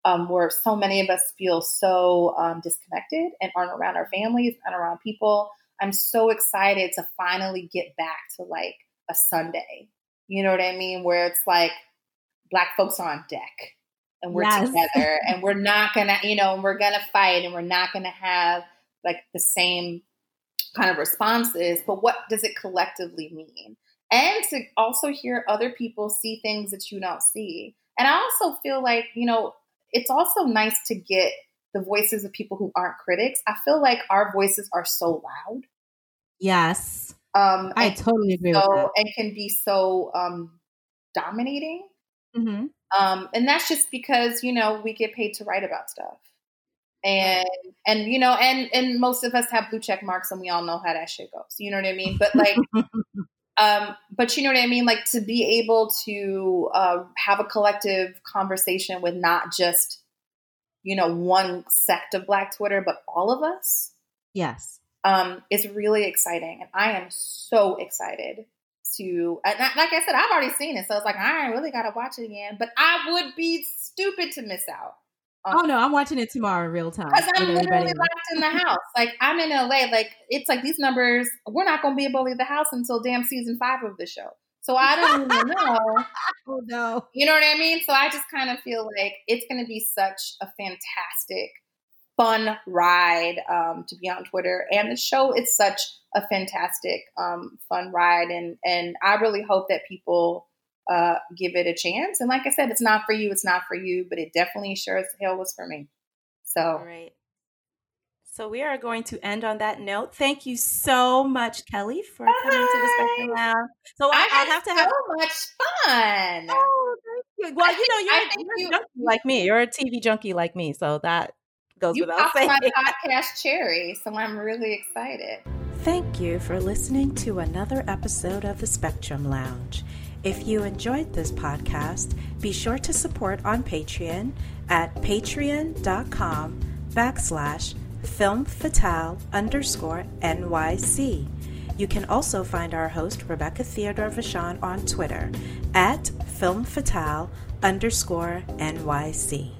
um, where so many of us feel so um, disconnected and aren't around our families and around people I'm so excited to finally get back to like a Sunday. You know what I mean? Where it's like black folks on deck and we're yes. together and we're not gonna, you know, we're gonna fight and we're not gonna have like the same kind of responses, but what does it collectively mean? And to also hear other people see things that you don't see. And I also feel like, you know, it's also nice to get the voices of people who aren't critics. I feel like our voices are so loud. Yes. Um, I totally agree so, with that. And can be so um, dominating. Mm-hmm. Um, and that's just because, you know, we get paid to write about stuff. And and you know, and and most of us have blue check marks and we all know how that shit goes. You know what I mean? But like um, but you know what I mean? Like to be able to uh, have a collective conversation with not just you know, one sect of Black Twitter, but all of us. Yes. Um, is really exciting. And I am so excited to, like I said, I've already seen it. So it's like, I really got to watch it again. But I would be stupid to miss out. oh no, I'm watching it tomorrow in real time. Because I'm literally locked in the house. Like I'm in LA. Like it's like these numbers. We're not going to be able to leave the house until damn season five of the show. So I don't even know. oh no. You know what I mean? So I just kind of feel like it's going to be such a fantastic, fun ride um, to be on Twitter, and the show is such a fantastic, um, fun ride, and and I really hope that people uh, give it a chance. And like I said, it's not for you, it's not for you, but it definitely sure as hell was for me. So. All right. So we are going to end on that note. Thank you so much, Kellee, for coming to the Spectrum Lounge. So I, I have to have so much fun. Oh, thank you. Well, you know, you're, you're you, junkie like me. You're a TV junkie like me, so that goes you without saying. my podcast cherry, so I'm really excited. Thank you for listening to another episode of the Spectrum Lounge. If you enjoyed this podcast, be sure to support on Patreon at patreon.com backslash film fatale underscore NYC. You can also find our host, Rebecca Theodore Vachon, on Twitter at Film Fatale underscore NYC.